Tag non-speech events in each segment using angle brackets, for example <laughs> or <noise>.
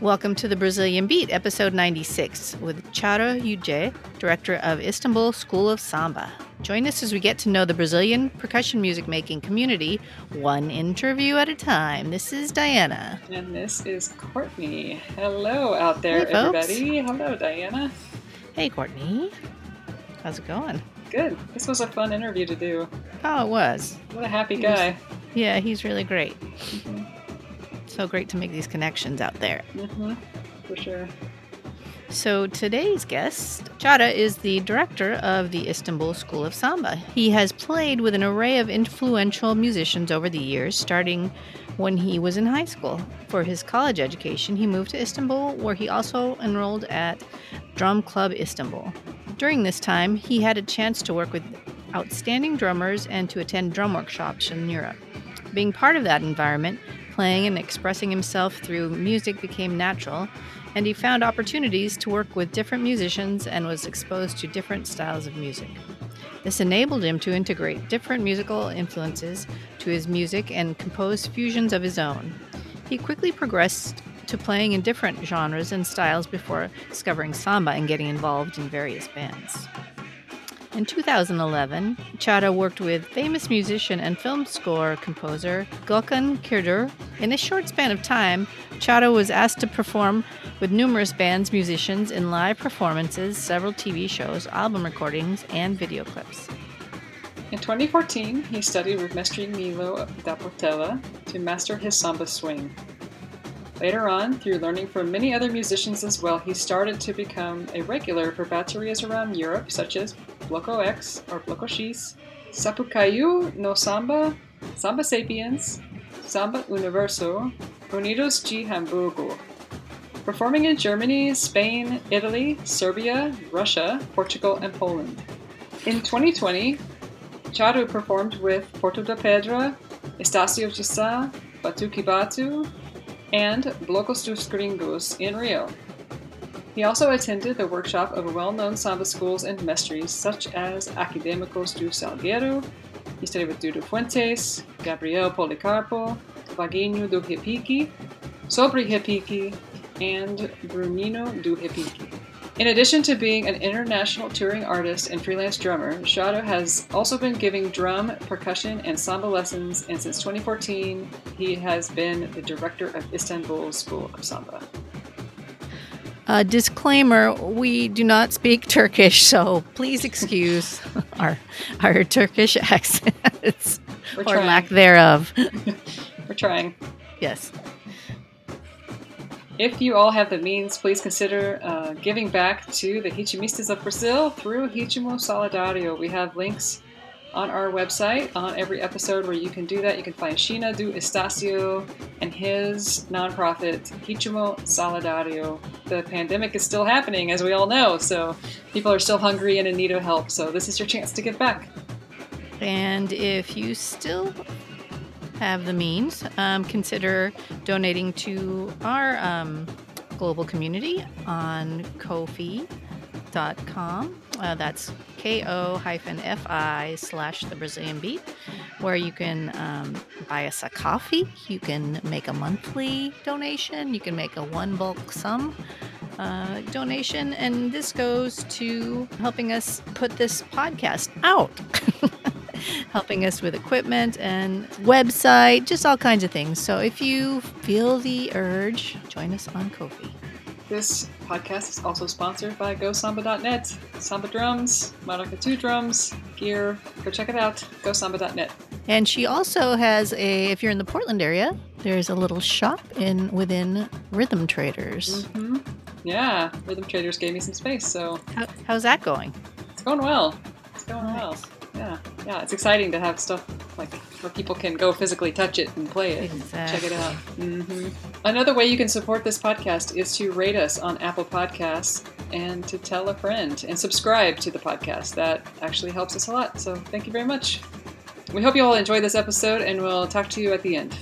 Welcome to the Brazilian Beat, episode 96, with Çağrı Yüce, director of Istanbul School of Samba. Join us as we get to know the Brazilian percussion music making community, one interview at a time. This is Diana. And this is Courtney. Hello out there, Hey, everybody. Hello, Diana. Hey, Courtney. How's it going? Good. This was a fun interview to do. Oh, it was. What a happy He was- guy. Yeah, he's really great. Mhm. So great to make these connections out there. hmm For sure. So today's guest, Çağrı, is the director of the Istanbul School of Samba. He has played with an array of influential musicians over the years, starting when he was in high school. For his college education, he moved to Istanbul, where he also enrolled at Drum Club Istanbul. During this time, he had a chance to work with outstanding drummers and to attend drum workshops in Europe. Being part of that environment, playing and expressing himself through music became natural, and he found opportunities to work with different musicians and was exposed to different styles of music. This enabled him to integrate different musical influences to his music and compose fusions of his own. He quickly progressed to playing in different genres and styles before discovering samba and getting involved in various bands. In 2011, Çağrı worked with famous musician and film score composer Gökhan Kırdar. In a short span of time, Çağrı was asked to perform with numerous bands, musicians in live performances, several TV shows, album recordings, and video clips. In 2014, he studied with Mestre Nilo da Portela to master his samba swing. Later on, through learning from many other musicians as well, he started to become a regular for baterias around Europe, such as Bloco X or Bloco X, Sapucaiu no Samba, Samba Sapiens, Samba Universo, Unidos de Hamburgo. Performing in Germany, Spain, Italy, Serbia, Russia, Portugal, and Poland. In 2020, Çağrı performed with Porto da Pedra, Estácio de Sá, Batuque Batu, and Blocos dos Gringos in Rio. He also attended the workshop of well-known samba schools and mestres such as Acadêmicos do Salgueiro. He studied with Dudu Fuentes, Gabriel Policarpo, Vaguinho do Repique, Sobre Repique, and Brunino do Repique. In addition to being an international touring artist and freelance drummer, Çağrı has also been giving drum, percussion, and samba lessons, and since 2014, he has been the director of Istanbul School of Samba. Uh, disclaimer: We do not speak Turkish, so please excuse <laughs> our our Turkish accents We're or trying. lack thereof. <laughs> We're trying. yes. If you all have the means, please consider uh, giving back to the ritmistas of Brazil through Ritmo Solidário. We have links on our website on every episode where you can do that. You can find Shina do Estacio and his nonprofit, Ritmo Solidário. The pandemic is still happening, as we all know, so people are still hungry and in need of help. So this is your chance to give back. And if you still have the means, um, consider donating to our um, global community on Ko-fi.com. Uh, that's ko-fi slash the Brazilian Beat, where you can um, buy us a coffee. You can make a monthly donation. You can make a one bulk sum uh, donation, and this goes to helping us put this podcast out. <laughs> helping us with equipment and website, just all kinds of things. So if you feel the urge, join us on Ko-fi. This podcast is also sponsored by GoSamba.net. Samba drums, Maracatu drums, gear. Go check it out. GoSamba.net. And she also has a if you're in the Portland area, there's a little shop in within Rhythm Traders. hmm Yeah, Rhythm Traders gave me some space, so How, how's that going? it's going well. It's going well. Yeah, yeah. It's exciting to have stuff like where people can go physically touch it and play it. and Check it out. hmm Another way you can support this podcast is to rate us on Apple Podcasts and to tell a friend and subscribe to the podcast. That actually helps us a lot. So thank you very much. We hope you all enjoy this episode, and we'll talk to you at the end.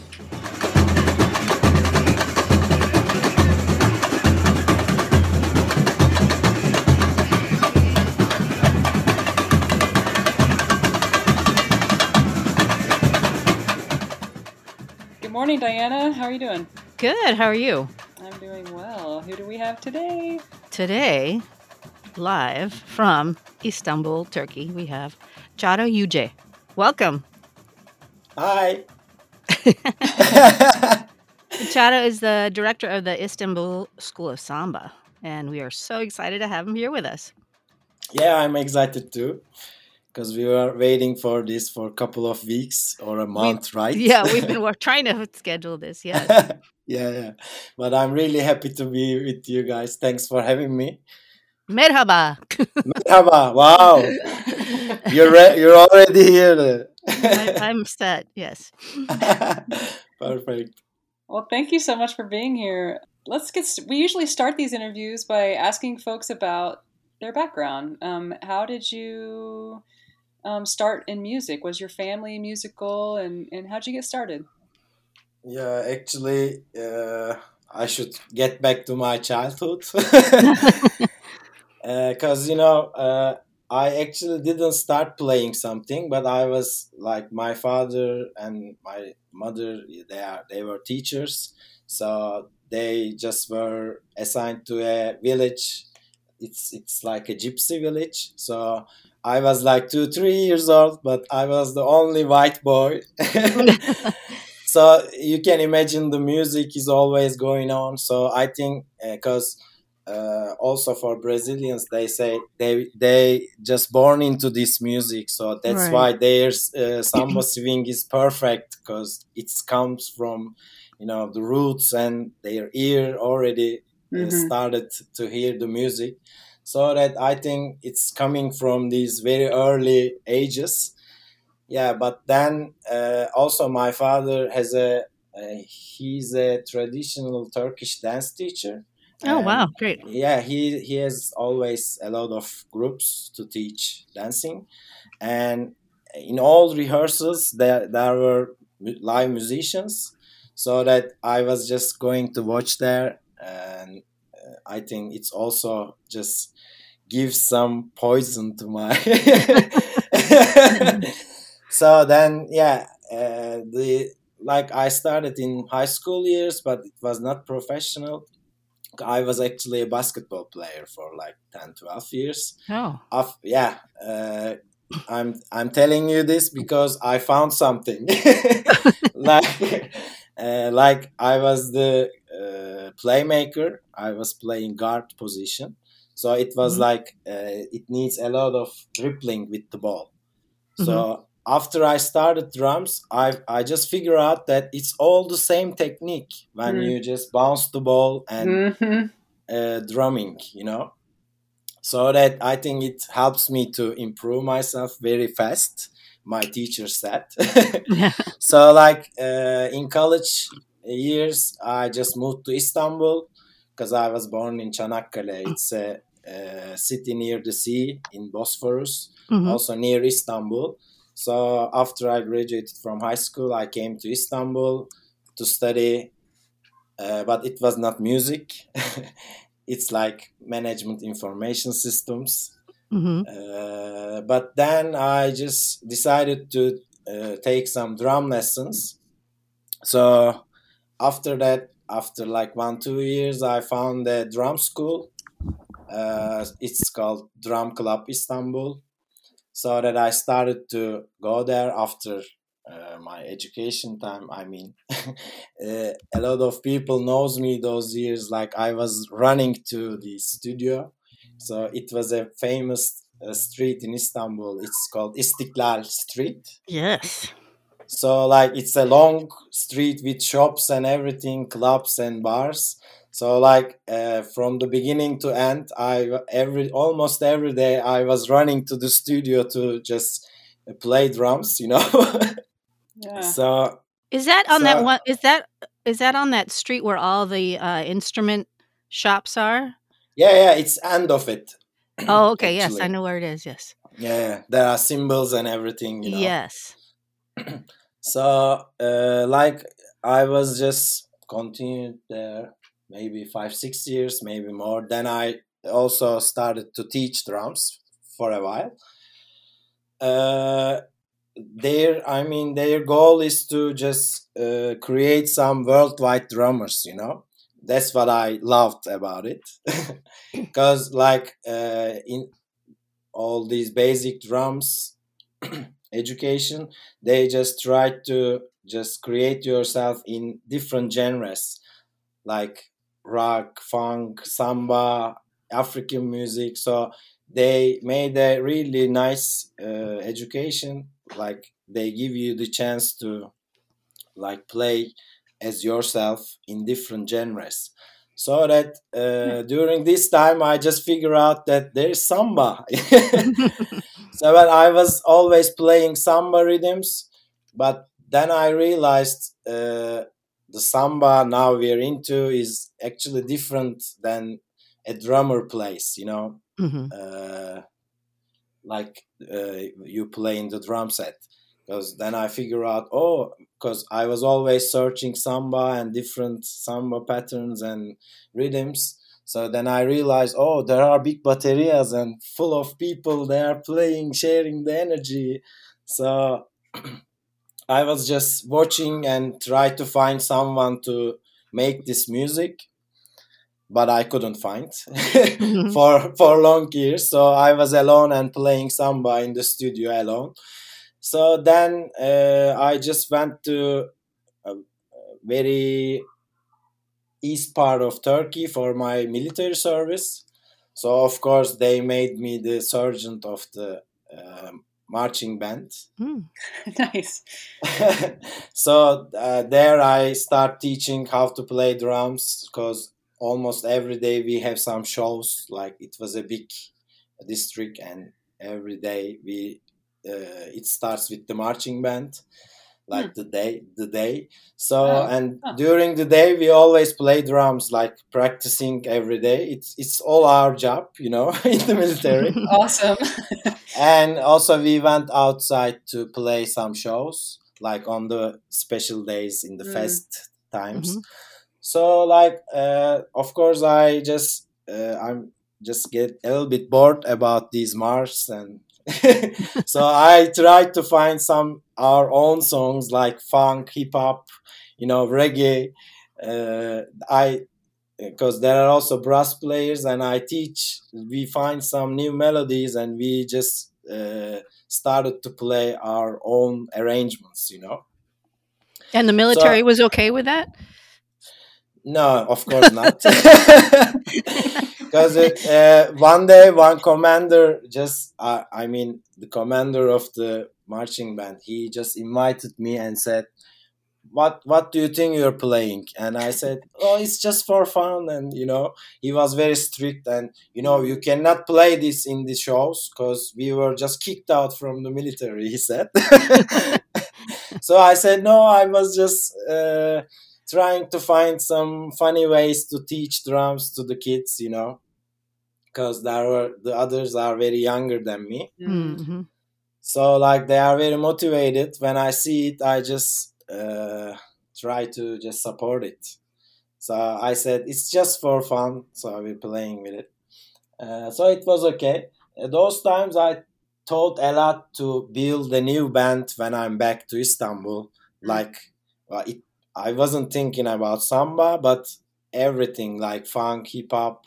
Morning, Diana. How are you doing? Good. How are you? I'm doing well. Who do we have today? Today, live from Istanbul, Turkey, we have Çağrı Yüce. Welcome. Hi. <laughs> Çağrı is the director of the Istanbul School of Samba, and we are so excited to have him here with us. Yeah, I'm excited too. Because we were waiting for this for a couple of weeks or a month, right? Yeah, we've <laughs> been we're trying to schedule this. Yeah. <laughs> yeah, yeah. But I'm really happy to be with you guys. Thanks for having me. Merhaba. Merhaba. Wow. You're re- <laughs> you're already here. I, I'm set. Yes. Perfect. Well, thank you so much for being here. Let's get. st- We usually start these interviews by asking folks about their background. Um, how did you um, start in music? Was your family musical, and and how'd you get started? Yeah, actually, uh, I should get back to my childhood. <laughs> Because, you know, uh, I actually didn't start playing something, but I was like my father and my mother, they, are, they were teachers. So they just were assigned to a village. It's, it's like a gypsy village. So I was like two, three years old, but I was the only white boy. <laughs> <laughs> so you can imagine the music is always going on so i think because uh, also for brazilians they say they they just born into this music so that's Right. why their uh, samba swing is perfect because it comes from you know the roots and their ear already uh, Mhm. started to hear the music so that i think it's coming from these very early ages. Yeah but then uh, also my father has a uh, he's a traditional turkish dance teacher. Oh And, wow, great. yeah he he has always a lot of groups to teach dancing. And in all rehearsals there there were live musicians. So that i was just going to watch there and i think it's also just gives some poison to my <laughs> so then yeah uh, the like i started in high school years but it was not professional. I was actually a basketball player for like 10 12 years. Oh. of yeah uh, i'm i'm telling you this because i found something. <laughs> Like <laughs> uh, like i was the uh, playmaker i was playing guard position so it was Mhm. like uh, it needs a lot of dribbling with the ball so after i started drums i i just figure out that it's all the same technique when Mm. you just bounce the ball and hmm uh, drumming, you know. So that I think it helps me to improve myself very fast. My teacher said. <laughs> <laughs> so like uh, in college years, I just moved to Istanbul because I was born in Çanakkale. It's a, uh city near the sea in Bosphorus, Mhm. also near Istanbul. So after I graduated from high school, I came to Istanbul to study, uh, but it was not music. <laughs> it's like management information systems. Mhm. Uh, but then I just decided to uh, take some drum lessons. So after that, after like one two years, I found a drum school. Uh, it's called Drum Club Istanbul. So that I started to go there after uh, my education time. I mean, <laughs> uh, a lot of people knows me those years. Like I was running to the studio. So it was a famous uh, street in Istanbul. It's called Istiklal Street. Yes. So like it's a long street with shops and everything, clubs and bars. So like uh, from the beginning to end, I every almost every day I was running to the studio to just play drums, you know. <laughs> Yeah. so Is that on that one? Is that is that on that street where all the uh, instrument shops are? yeah, yeah, it's end of it. <clears throat> Oh, okay. yes, I know where it is. Yes. Yeah, there are cymbals and everything, you know. Yes. <clears throat> So uh, like I was just continued there maybe five six years maybe more. Then I also started to teach drums for a while. Uh, their I mean their goal is to just uh, create some worldwide drummers, you know. that's what I loved about it, <laughs> because like uh, in all these basic drums education, they just try to just create yourself in different genres, like rock, funk, samba, African music. So they made a really nice uh, education. Like they give you the chance to like play as yourself in different genres so that uh, hmm. during this time i just figure out that there's samba <laughs> <laughs> so but i was always playing samba rhythms but then i realized uh, the samba now we're into is actually different than a drummer plays you know? Mm-hmm. uh, like uh, you play in the drum set. Because then I figure out oh because I was always searching samba and different samba patterns and rhythms so then I realized oh there are big baterias and full of people. They are playing sharing the energy. So <clears throat> I was just watching and try to find someone to make this music but I couldn't find <laughs> mm-hmm. for for long years. So I was alone and playing samba in the studio alone. So then uh, I just went to a very east part of Turkey for my military service. So of course they made me the sergeant of the uh, marching band. Mm. <laughs> nice. <laughs> so uh, there I start teaching how to play drums because almost every day we have some shows. Like it was a big district, and every day we uh, it starts with the marching band like hmm. the day the day so oh. and oh. during the day we always play drums like practicing every day it's it's all our job you know <laughs> in the military <laughs> awesome and also we went outside to play some shows like on the special days in the mm. fest times mm-hmm. so like uh, of course i just uh, i'm just get a little bit bored about these marches and <laughs> so I tried to find some our own songs like funk, hip hop, you know, reggae. Uh, I because there are also brass players and I teach. We find some new melodies and we just uh, started to play our own arrangements, you know. And the military so, was okay with that. No, of course not. <laughs> <laughs> because <laughs> uh, one day one commander just uh, i mean the commander of the marching band he just invited me and said what what do you think you're playing? And i said oh it's just for fun and you know. He was very strict and you know you cannot play this in the shows because we were just kicked out from the military he said. <laughs> So i said no i was just uh, trying to find some funny ways to teach drums to the kids, you know, because there were the others are very younger than me. Mm-hmm. So like they are very motivated. When I see it, I just uh, try to just support it. So I said it's just for fun. So we're playing with it. Uh, so it was okay. those times I thought a lot to build a new band when I'm back to Istanbul. Like well, it I wasn't thinking about samba, but everything like funk, hip hop,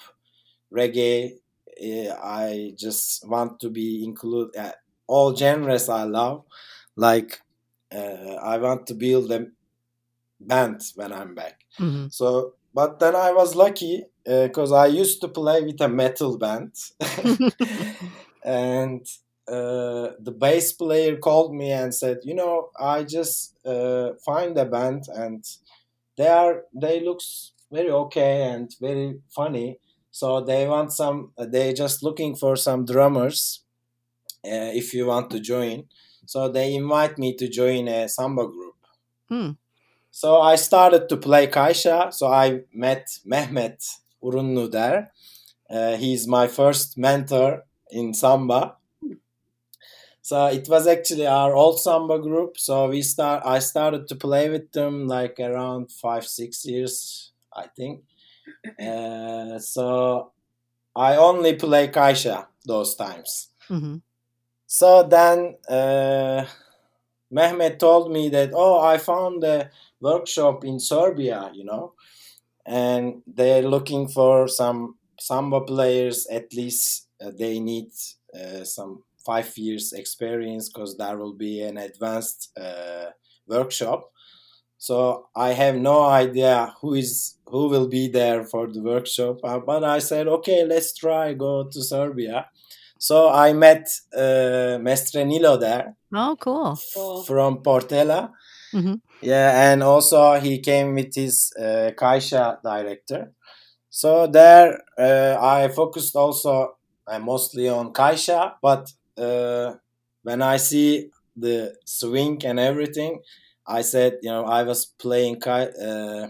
reggae. Eh, I just want to be included. Uh, all genres I love. Like uh, I want to build a band when I'm back. Mm-hmm. So, but then I was lucky because I used to play with a metal band, <laughs> and uh, the bass player called me and said, "You know, I just uh, find a band and they are they looks very okay and very funny. So they want some. They just looking for some drummers. Uh, if you want to join, so they invite me to join a samba group. Hmm. So I started to play caixa. So I met Mehmet Urunlu there. Uh, he's my first mentor in samba so it was actually our old samba group. So we start. I started to play with them like around five, six years, I think. Uh, so I only play caixa those times. Mm-hmm. So then uh, Mehmet told me that, oh, I found a workshop in Serbia, you know, and they're looking for some samba players. At least uh, they need uh, some five years experience because there will be an advanced uh, workshop. So I have no idea who is who will be there for the workshop. Uh, but I said, okay, let's try go to Serbia. So I met uh, Mestre Nilo there. Oh, cool. Cool. From Portela. hmm Yeah, and also he came with his uh, caixa director. So there uh, I focused also uh, mostly on caixa, but uh, when I see the swing and everything, I said, you know, I was playing uh,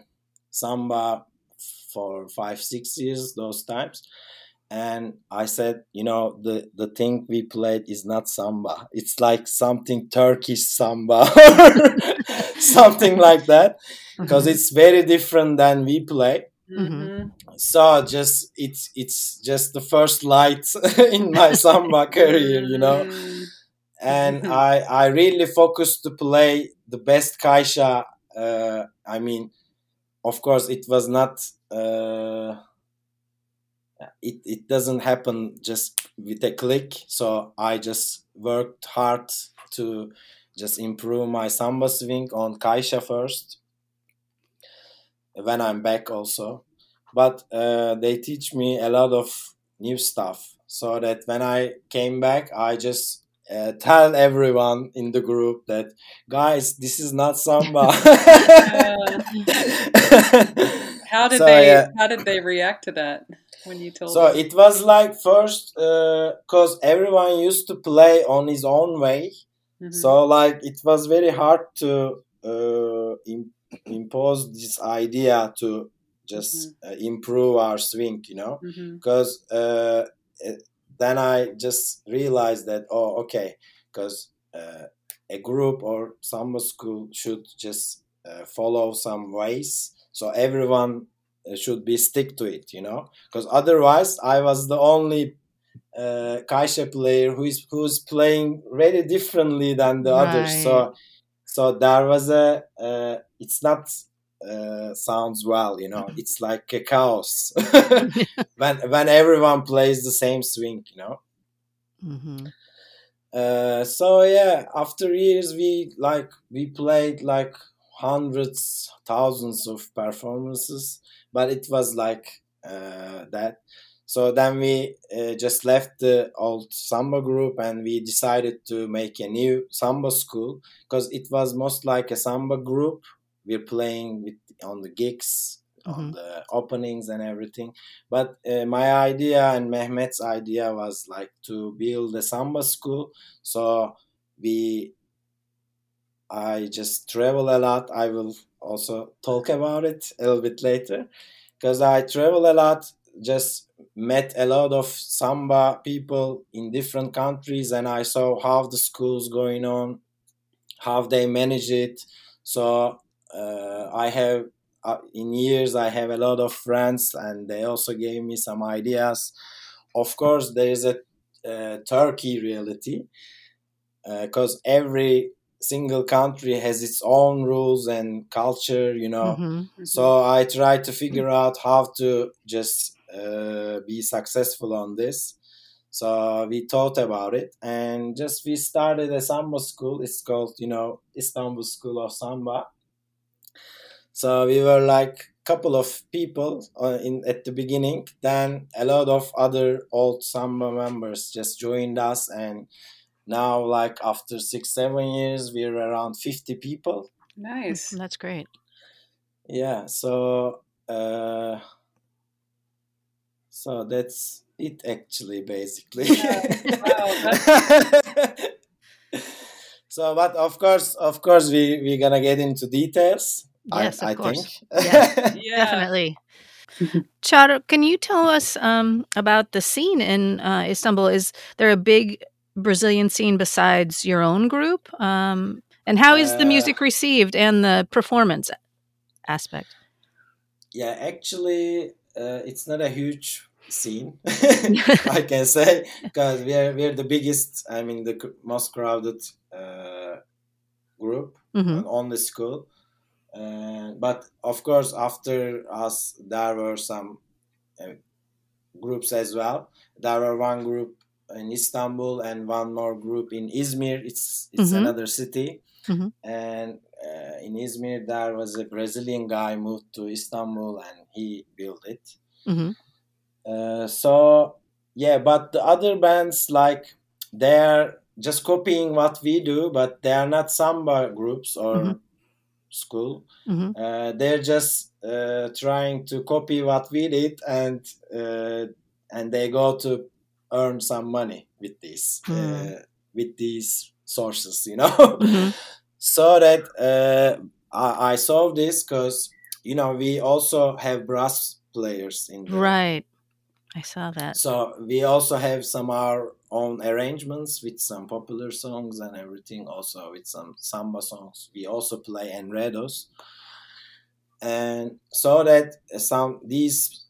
samba for five, six years those times. And I said, you know, the, the thing we played is not samba. It's like something Turkish samba, <laughs> <laughs> something like that, because Mm-hmm. it's very different than we play Mhm. so just it's it's just the first light <laughs> in my samba career you know Mm. and i i really focused to play the best caixa uh, i mean of course it was not uh, it, it doesn't happen just with a click. So i just worked hard to just improve my samba swing on caixa first when i'm back also. But uh, they teach me a lot of new stuff so that when i came back i just uh, tell everyone in the group that guys this is not samba. <laughs> <laughs> How did So, they how did they react to that when you told so them? it was like first because everyone used to play on his own way. Mhm. so like it was very hard to uh, im- impose this idea to just uh, improve our swing you know? Because uh, it- then I just realized that oh okay because uh, a group or samba school should just uh, follow some ways so everyone uh, should be stick to it you know? Because otherwise I was the only uh, caixa player who is who's playing very differently than the others. So so there was a uh, it's not uh, sounds well you know? <laughs> It's like a chaos. <laughs> <laughs> When when everyone plays the same swing you know? Hmm uh, so yeah after years we like we played like hundreds thousands of performances but it was like uh, that. So then we uh, just left the old samba group and we decided to make a new samba school because it was most like a samba group we're playing with on the gigs on Mhm. the openings and everything. But uh, my idea and mehmet's idea was like to build a samba school. So we i just travel a lot. I will also talk about it a little bit later. Because i travel a lot just met a lot of samba people in different countries and i saw how the schools going on how they manage it. So uh, i have uh, in years i have a lot of friends and they also gave me some ideas of course there is a uh, turkey reality because every single country has its own rules and culture you know hmm Mhm. so I tried to figure out how to just uh, be successful on this. So we thought about it and just we started a samba school. It's called, you know, Istanbul School of Samba. So we were like a couple of people uh, in at the beginning. Then a lot of other old samba members just joined us, and now like after six seven years, we're around fifty people. nice. That's great. yeah so uh so that's it actually basically wow, <laughs> so but of course of course we we're gonna get into details Yes, i, of I course. <laughs> think Yeah. Yeah. Definitely. <laughs> Çağrı, can you tell us um, about the scene in uh, Istanbul? Is there a big Brazilian scene besides your own group? Um, and how is the Uh, music received and the performance aspect? yeah actually uh, it's not a huge scene <laughs> i can say because we're we're the biggest i mean the most crowded uh, group hmm on, on the school Uh, but of course, after us, there were some uh, groups as well. There were one group in Istanbul and one more group in Izmir. It's it's Mhm. another city, Mhm. and uh, in Izmir there was a Brazilian guy moved to Istanbul and he built it. hmm Uh, so yeah, but the other bands like they're just copying what we do, but they are not samba groups or Mhm. School. hmm Uh, they're just uh, trying to copy what we did, and uh, and they go to earn some money with this Hmm. uh, with these sources, you know. Mhm. <laughs> so that uh, I, I saw this because you know we also have brass players in the Right. I saw that. so we also have some our own arrangements with some popular songs and everything. Also with some samba songs. We also play enredos, and so that some these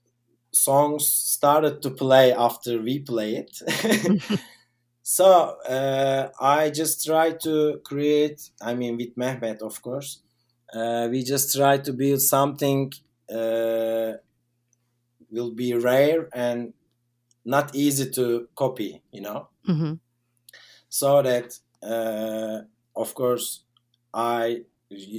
songs started to play after we play it. <laughs> <laughs> so uh, I just try to create. I mean, with Mehmet, of course. Uh, we just try to build something uh, will be rare and not easy to copy you know? Hmm so that uh, of course i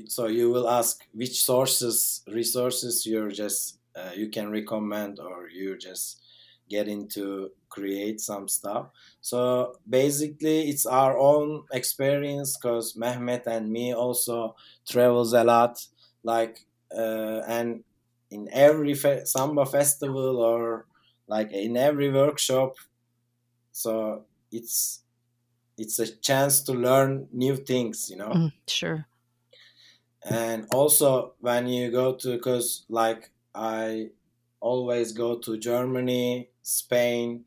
so you will ask which sources resources you're just uh, you can recommend or you just get into create some stuff. So basically it's our own experience because mehmet and me also travels a lot like uh, and in every fe- samba festival or like in every workshop. So it's it's a chance to learn new things you know? Mm, sure. and also when you go to because like i always go to germany spain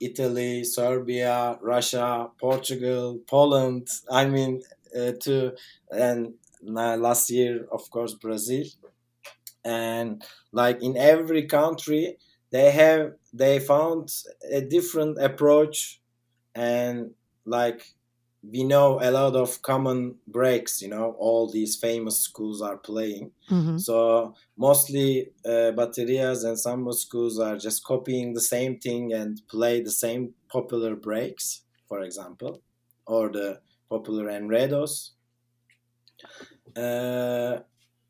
italy serbia russia portugal poland i mean uh, to and uh, last year of course brazil and like in every country they have they found a different approach and like we know a lot of common breaks you know all these famous schools are playing. Hmm so mostly uh, baterias and samba schools are just copying the same thing and play the same popular breaks for example or the popular enredos. Uh,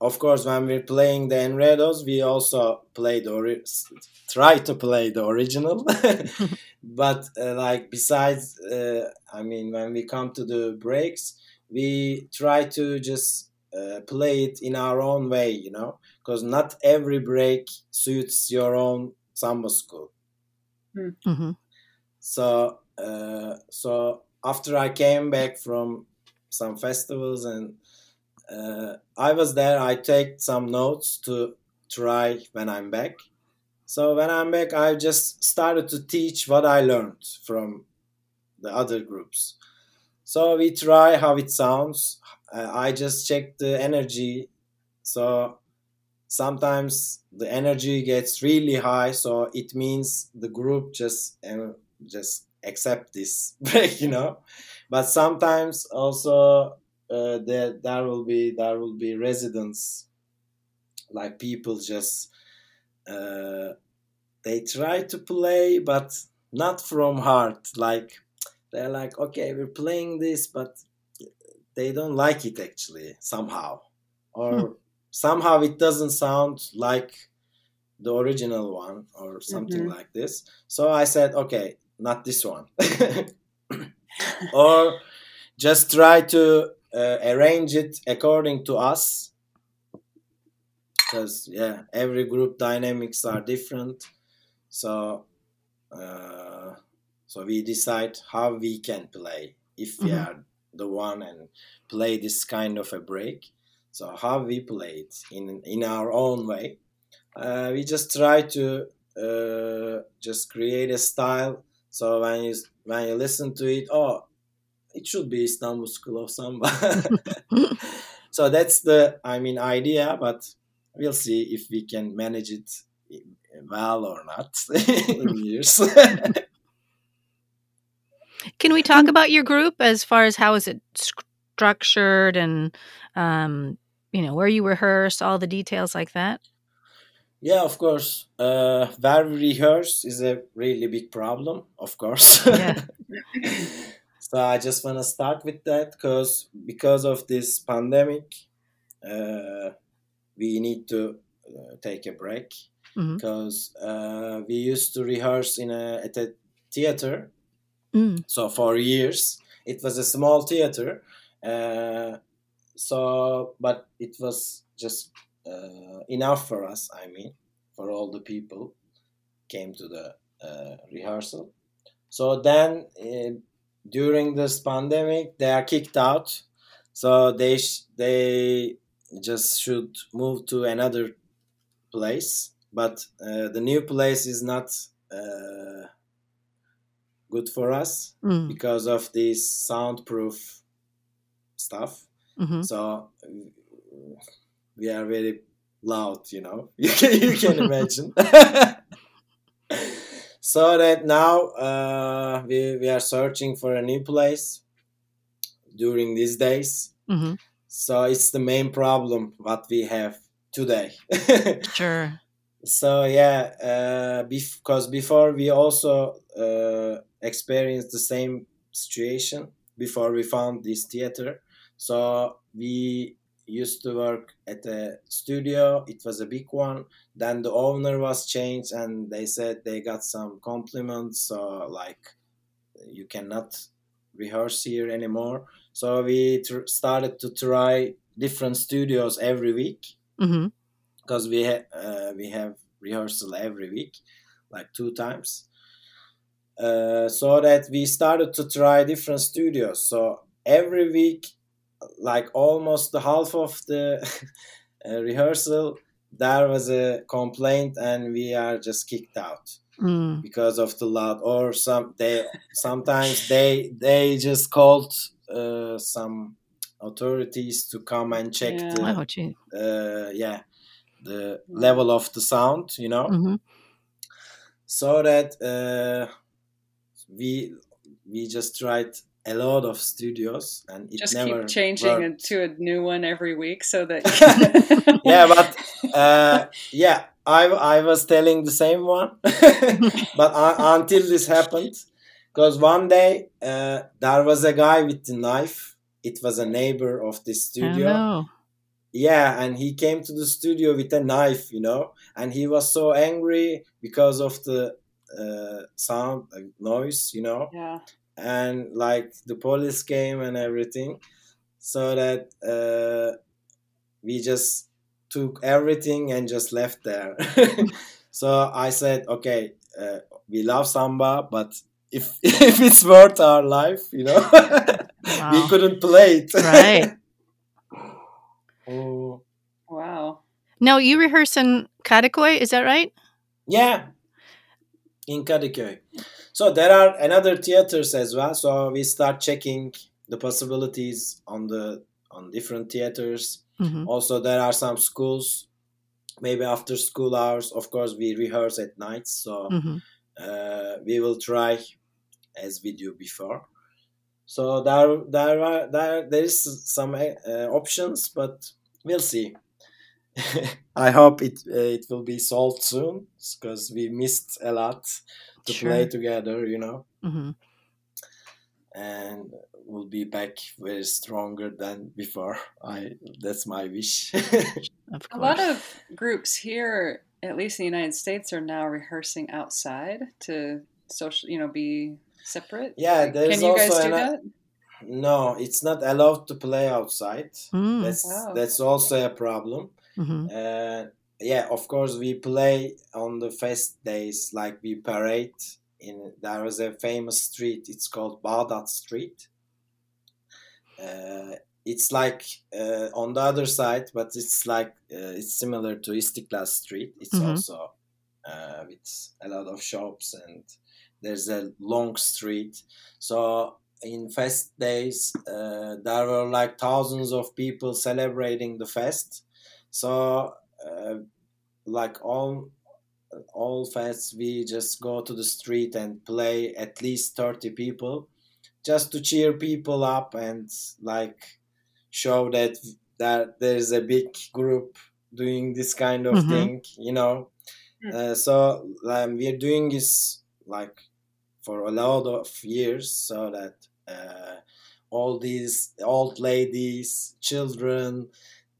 of course when we're playing the enredos we also play the ori- try to play the original. <laughs> But uh, like besides uh, i mean when we come to the breaks we try to just uh, play it in our own way you know? Because not every break suits your own samba school. Hmm. So uh, so after i came back from some festivals and uh, i was there i take some notes to try when i'm back. So when i'm back i just started to teach what i learned from the other groups. So we try how it sounds. Uh, i just check the energy. So sometimes the energy gets really high so it means the group just just accept this <laughs> break you know? But sometimes also uh, there there will be there will be residents like people just uh, they try to play but not from heart. Like they're like okay we're playing this but they don't like it actually somehow. Or somehow it doesn't sound like the original one or something Mhm. like this. So i said okay not this one. <laughs> Or just try to uh, arrange it according to us. Because yeah every group dynamics are different. So uh, so we decide how we can play if we Mhm. are the one and play this kind of a break. So how we play it in in our own way. Uh, we just try to uh, just create a style. So when you when you listen to it oh it should be istanbul school of samba <laughs> <laughs> so that's the i mean idea but we'll see if we can manage it well or not <laughs> in years Can we talk about your group as far as how is it structured and um, you know, where you rehearse, all the details like that? Yeah, of course. Uh, where we rehearse is a really big problem, of course. Yeah. So I just want to start with that because because of this pandemic, uh, we need to uh, take a break because uh, we used to rehearse in a at a theater. Mm. So for years, it was a small theater. Uh, so, but it was just uh, enough for us. I mean, for all the people came to the uh, rehearsal. So then, uh, during this pandemic, they are kicked out. So they sh- they just should move to another place. But uh, the new place is not uh, good for us Mm. because of this soundproof stuff. hmm So we are very loud, you know. <laughs> You can, you can imagine. <laughs> so that now uh, we, we are searching for a new place during these days. hmm So it's the main problem what we have today. <laughs> Sure. so yeah, uh, because before we also uh, experienced the same situation before we found this theater. So we used to work at a studio. It was a big one. Then the owner was changed, and they said they got some compliments. So like, you cannot rehearse here anymore. So we tr- started to try different studios every week because we ha- uh, we have rehearsal every week, like two times. Uh, so that we started to try different studios. So every week, like almost the half of the <laughs> uh, rehearsal, there was a complaint, and we are just kicked out Mm. because of the loud. Or some they sometimes they they just called uh, some authorities to come and check Yeah. the Oh, uh, yeah the level of the sound you know hmm so that uh, we we just tried a lot of studios and it Just never keep changing worked. it to a new one every week so that. <laughs> yeah but <laughs> uh, yeah I, I was telling the same one <laughs> but uh, until this happened because one day uh, there was a guy with the knife it was a neighbor of the I studio know. yeah and he came to the studio with a knife you know and he was so angry because of the uh, sound like noise you know yeah. And like the police came and everything so that uh, we just took everything and just left there <laughs> so i said okay uh, we love samba but if <laughs> if it's worth our life you know <laughs> we couldn't play it Right. oh. Wow. Now you rehearse in Kadıköy, is that right? Yeah, in Kadıköy. So there are another theaters as well. So we start checking the possibilities on the on different theaters. hmm Also, there are some schools. Maybe after school hours, of course, we rehearse at night. So hmm uh, we will try as we do before. So there, there are there there is some uh, options, but we'll see. <laughs> I hope it uh, it will be solved soon because we missed a lot to play together, you know, hmm and we'll be back very stronger than before. I that's my wish. <laughs> Of A lot of groups here, at least in the United States, are now rehearsing outside to social, you know, be separate. yeah, Like, there's Can you guys do an- that? no, it's not allowed to play outside. Mm. That's Wow. that's also a problem. Hmm Uh, yeah, of course, we play on the fest days, like we parade in. there is a famous street. It's called Baghdad Street. Uh, it's like uh, on the other side, but it's like uh, it's similar to Istiklal Street. It's Mhm. also uh, with a lot of shops and there's a long street. So in fest days, uh, there were like thousands of people celebrating the fest. So, uh, like all all fests, we just go to the street and play at least thirty people, just to cheer people up and like show that that there's a big group doing this kind of Mhm. thing you know Mm. uh, so um, we're doing this like for a lot of years so that uh, all these old ladies children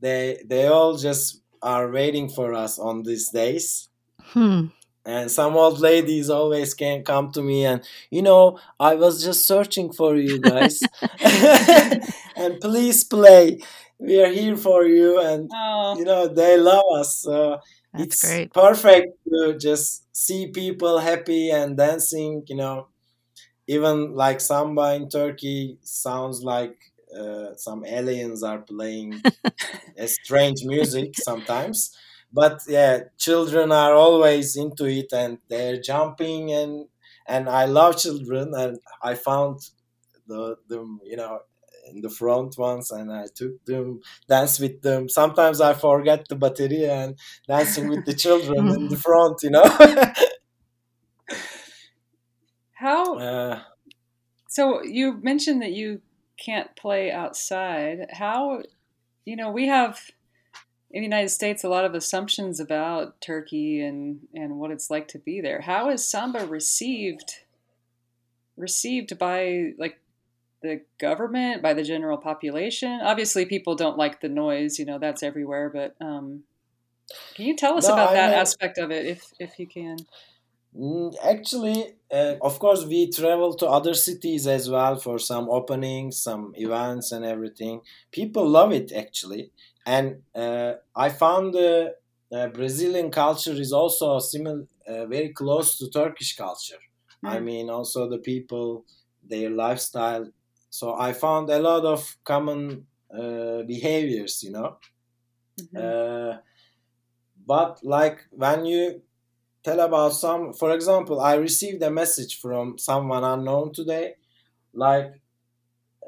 they they all just are waiting for us on these days. Hmm. and some old ladies always can come to me and you know i was just searching for you guys. <laughs> <laughs> And please play. We are here for you and Oh, you know they love us. So That's it's great. perfect to just see people happy and dancing you know. Even like samba in turkey sounds like uh, some aliens are playing <laughs> a strange music sometimes. But yeah children are always into it and they're jumping and and i love children and i found the them you know in the front ones and i took them dance with them. Sometimes i forget the bateria and dancing with the children in the <laughs> front you know? How? <laughs> uh, So you mentioned that you can't play outside. How? You know, we have in the United States a lot of assumptions about Turkey and and what it's like to be there. How is samba received? Received by like the government, by the general population. Obviously, people don't like the noise. You know, that's everywhere. But um, can you tell us No, about I that know- aspect of it, if if you can? Mm, Actually, uh, of course, we travel to other cities as well for some openings, some events, and everything. People love it actually, and uh, I found the uh, Brazilian culture is also similar, uh, very close to Turkish culture. I Mm. mean, also the people, their lifestyle. So I found a lot of common uh, behaviors, you know. Mhm. Uh, but like when you tell about some for example i received a message from someone unknown today like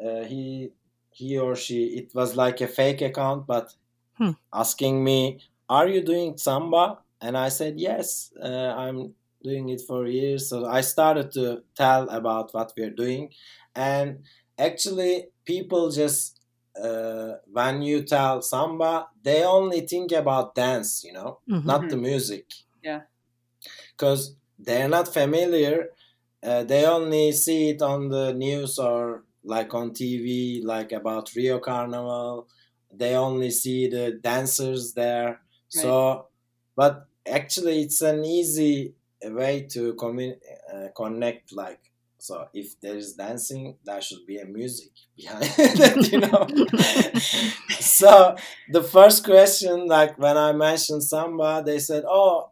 uh, he he or she it was like a fake account but Hmm. asking me are you doing samba and i said yes uh, i'm doing it for years so i started to tell about what we're doing and actually people just uh, when you tell samba they only think about dance you know Mhm. not the music Yeah. Because they're not familiar uh, they only see it on the news or like on tv like about rio carnival. They only see the dancers there. So but actually it's an easy way to commun- uh, connect like so if there is dancing there should be a music <laughs> behind it you know? <laughs> So the first question like when i mentioned samba they said oh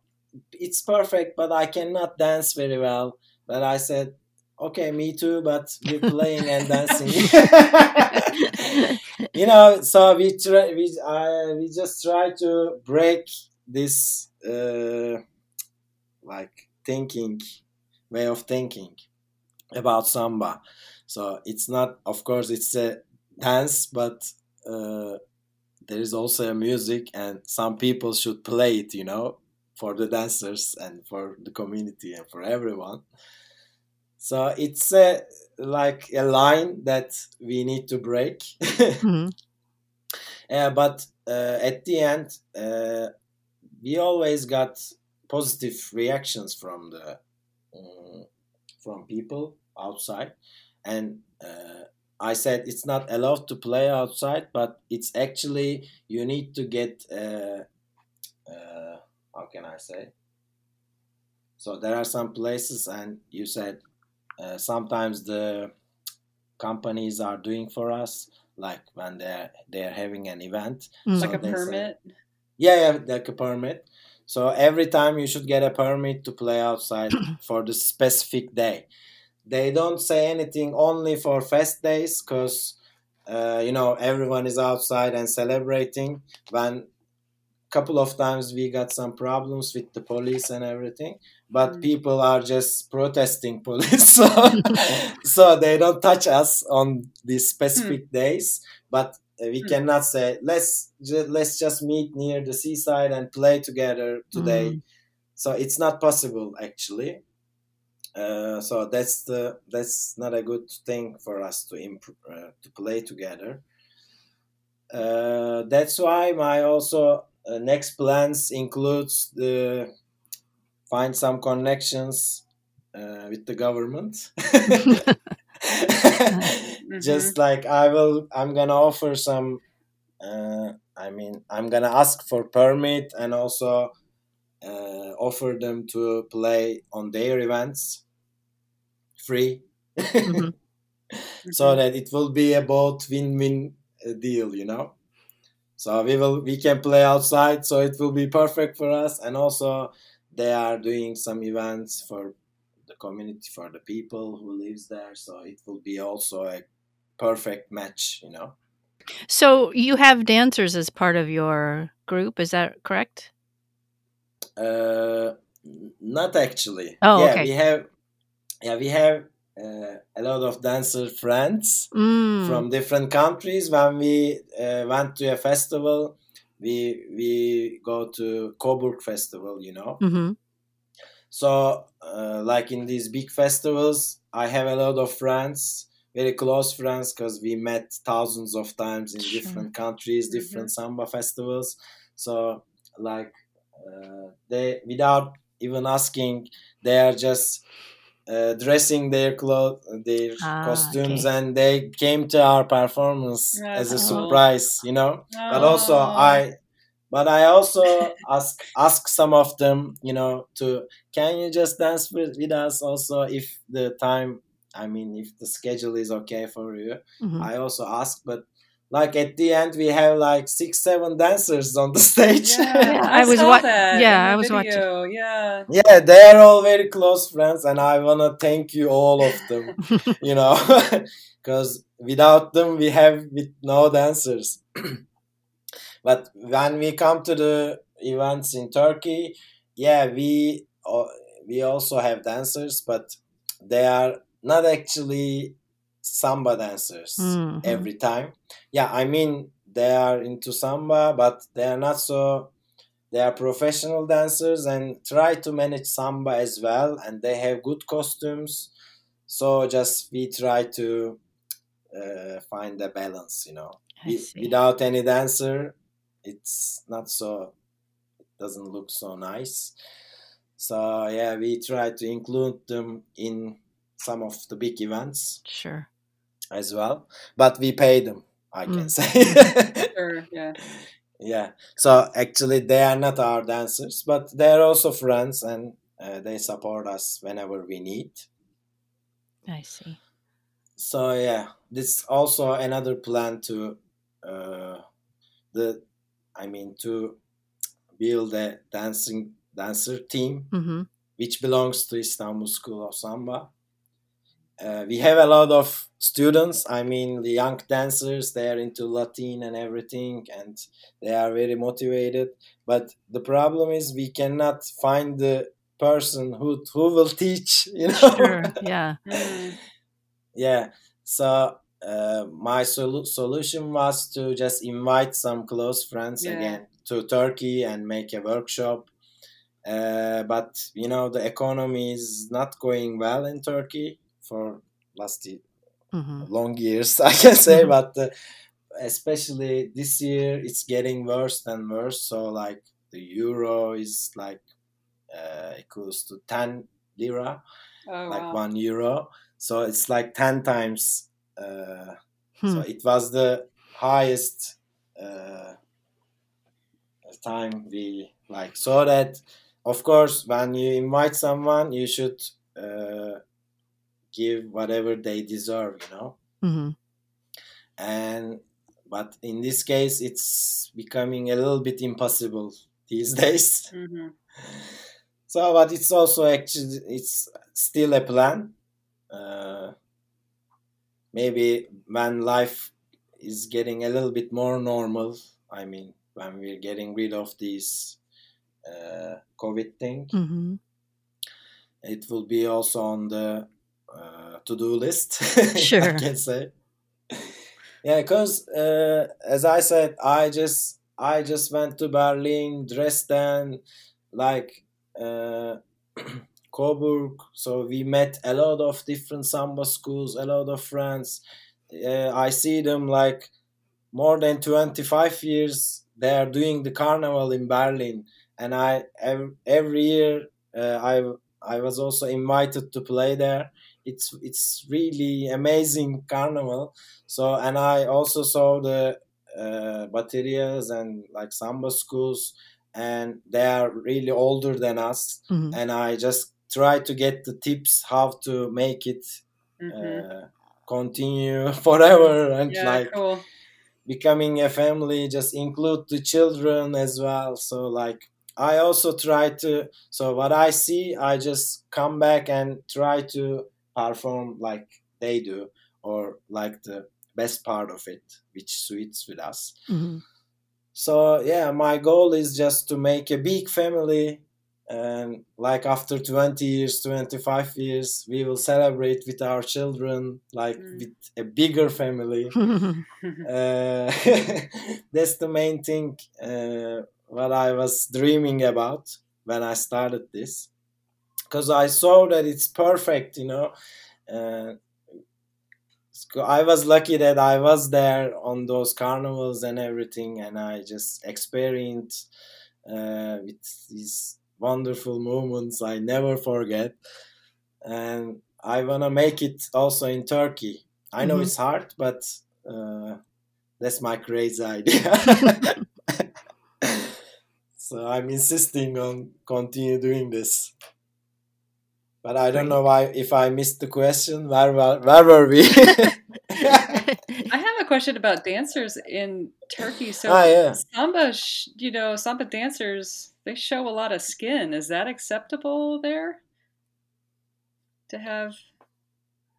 it's perfect but i cannot dance very well. But i said okay me too but we're playing and dancing. <laughs> <laughs> You know so we try we uh, we just try to break this uh, like thinking way of thinking about samba. So it's not of course it's a dance but uh, there is also a music and some people should play it you know for the dancers and for the community and for everyone. So it's a like a line that we need to break. <laughs> Mhm. uh, but uh, at the end uh, we always got positive reactions from the um, from people outside. And uh, i said it's not allowed to play outside but it's actually you need to get uh, uh, how can i say so there are some places and you said uh, sometimes the companies are doing for us like when they're they're having an event Mm. like a they say- permit. yeah, yeah, like a permit. So every time you should get a permit to play outside <coughs> for the specific day. They don't say anything only for fest days because uh, you know everyone is outside and celebrating. When couple of times we got some problems with the police and everything, but Mm. people are just protesting <laughs> police, so, <laughs> so they don't touch us on these specific days. But uh, we Hmm. cannot say let's ju- let's just meet near the seaside and play together today. Mm. So it's not possible actually. Uh, so that's the that's not a good thing for us to imp- uh, to play together. uh, that's why my also uh, next plans includes the find some connections uh, with the government. <laughs> <laughs> Just like I will, I'm gonna offer some. Uh, I mean, I'm gonna ask for permit and also uh, offer them to play on their events free, mm-hmm. <laughs> so mm-hmm. that it will be a both win-win uh, deal, you know. So we will we can play outside, so it will be perfect for us, and also they are doing some events for the community for the people who lives there. So it will be also a perfect match you know. So you have dancers as part of your group is that correct? Uh not actually. Oh yeah okay. we have yeah we have uh, a lot of dancer friends mm. from different countries when we uh, went to a festival we we go to coburg festival you know mm-hmm. So, uh, like in these big festivals, I have a lot of friends, very close friends, because we met thousands of times in sure. different countries, mm-hmm. different mm-hmm. samba festivals. So, like, uh, they without even asking, they are just uh, dressing their clothes, their ah, costumes, okay. and they came to our performance as a surprise, you know. Oh. But also, I but I also ask ask some of them, you know, to can you just dance with, with us also if the time, I mean, if the schedule is okay for you. Mm-hmm. I also ask, but like at the end we have like six seven dancers on the <laughs> stage. Yeah, I, I was watching yeah i was video. watching. yeah. Yeah they're all very close friends and i want to thank you all of them <laughs> you know? <laughs> Because without them we have with no dancers. <clears throat> But when we come to the events in Turkey, yeah, we uh, we also have dancers, but they are not actually samba dancers mm-hmm. every time. Yeah, I mean they are into samba, but they are not so. They are professional dancers and try to manage samba as well, and they have good costumes. So just we try to uh, find a balance, you know. without any dancer, it's not so it doesn't look so nice so yeah we try to include them in some of the big events sure as well but we pay them i mm. can say sure yeah <laughs> yeah so actually they are not our dancers but they're also friends and uh, they support us whenever we need i see so yeah this also another plan to uh, the I mean, to build a dancing dancer team, mm-hmm. which belongs to Istanbul School of Samba. Uh, we have a lot of students. I mean, the young dancers, they are into Latin and everything, and they are very motivated. But the problem is, we cannot find the person who who will teach. <laughs> You know? Sure. Yeah. <laughs> Yeah. So uh, my sol- solution was to just invite some close friends yeah. again to Turkey and make a workshop. Uh, but you know the economy is not going well in Turkey for last mm-hmm. long years, <laughs> I can say. Mm-hmm. But uh, especially this year, it's getting worse and worse. So like the euro is like uh, equals to ten lira, oh, like wow. one euro. So it's like ten times uh, hmm. So it was the highest uh, time we like. So that, of course, when you invite someone, you should uh, give whatever they deserve, you know. Mm-hmm. And but in this case, it's becoming a little bit impossible these <laughs> days. Mm-hmm. So, but it's also actually it's still a plan. Uh, maybe when life is getting a little bit more normal i mean when we're getting rid of this uh, covid thing mm-hmm. it will be also on the uh, to-do list <laughs> sure i can say yeah because uh, as i said i just i just went to berlin dresden like uh, <clears throat> Coburg. So we met a lot of different samba schools, a lot of friends. Uh, I see them like more than 25 years they are doing the carnival in Berlin, and I every, every year uh, I I was also invited to play there. It's it's really amazing carnival. So and I also saw the uh, baterias and like samba schools, and they are really older than us. Mhm. And I just try to get the tips how to make it Mhm. uh, continue <laughs> forever and yeah, like cool. becoming a family just include the children as well so like i also try to so what i see i just come back and try to perform like they do or like the best part of it which suits with us Mhm. so yeah my goal is just to make a big family and like after 20 years 25 years we will celebrate with our children like Mm. with a bigger family <laughs> <laughs> uh, <laughs> that's the main thing uh, what I was dreaming about when I started this because I saw that it's perfect you know uh, I was lucky that I was there on those carnivals and everything and I just experienced uh, with these wonderful moments I never forget and I want to make it also in Turkey I know Mhm. it's hard but uh, that's my crazy idea. <laughs> <laughs> so I'm insisting on continue doing this. But I don't know why if I missed the question. Where were, where were we? I have a question about dancers in Turkey. So Ah, yeah. samba, you know, samba dancers they show a lot of skin. Is that acceptable there? To have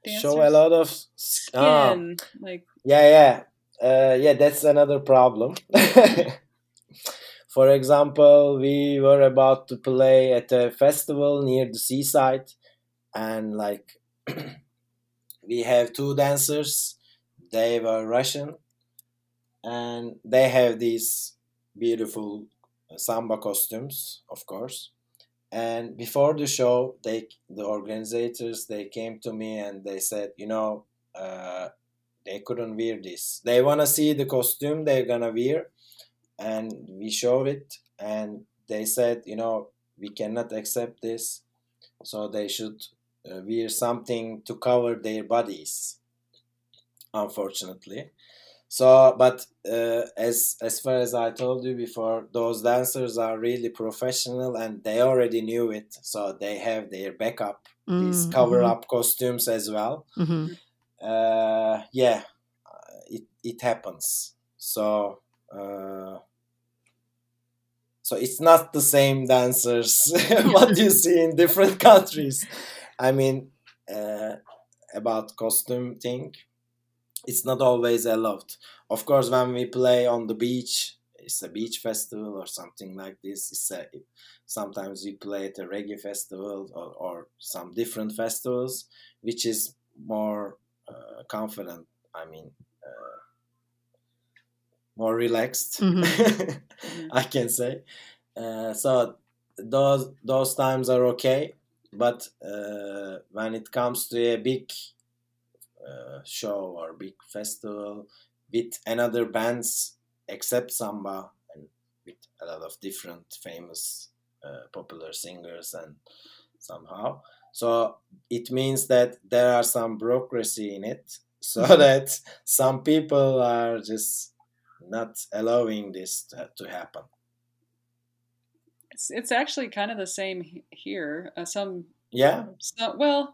dancers Show a lot of ah, skin, like yeah, yeah, uh, yeah. That's another problem. <laughs> For example, we were about to play at a festival near the seaside, and like <clears throat> we have two dancers. They were Russian, and they have these beautiful samba costumes, of course. And before the show, they the organizers they came to me and they said, you know, uh, they couldn't wear this. They wanna see the costume they're gonna wear, and we showed it, and they said, you know, we cannot accept this, so they should uh, wear something to cover their bodies. Unfortunately, so but uh, as as far as I told you before, those dancers are really professional and they already knew it, so they have their backup, these Mm, cover up costumes as well mhm. uh, yeah, it it happens. So uh, so it's not the same dancers <laughs> what you <laughs> see in different countries. I mean, uh, about costume thing, it's not always allowed. Of course, when we play on the beach, it's a beach festival or something like this. It's a, sometimes we play at a reggae festival or, or some different festivals, which is more uh, confident. I mean, more relaxed. Mhm. <laughs> I can say. Uh, so those those times are okay, but uh, when it comes to a big uh, show or big festival with another bands except samba and with a lot of different famous uh, popular singers and somehow so it means that there are some bureaucracy in it so <laughs> that some people are just not allowing this to, to happen it's, it's actually kind of the same here. Uh, some yeah So, well,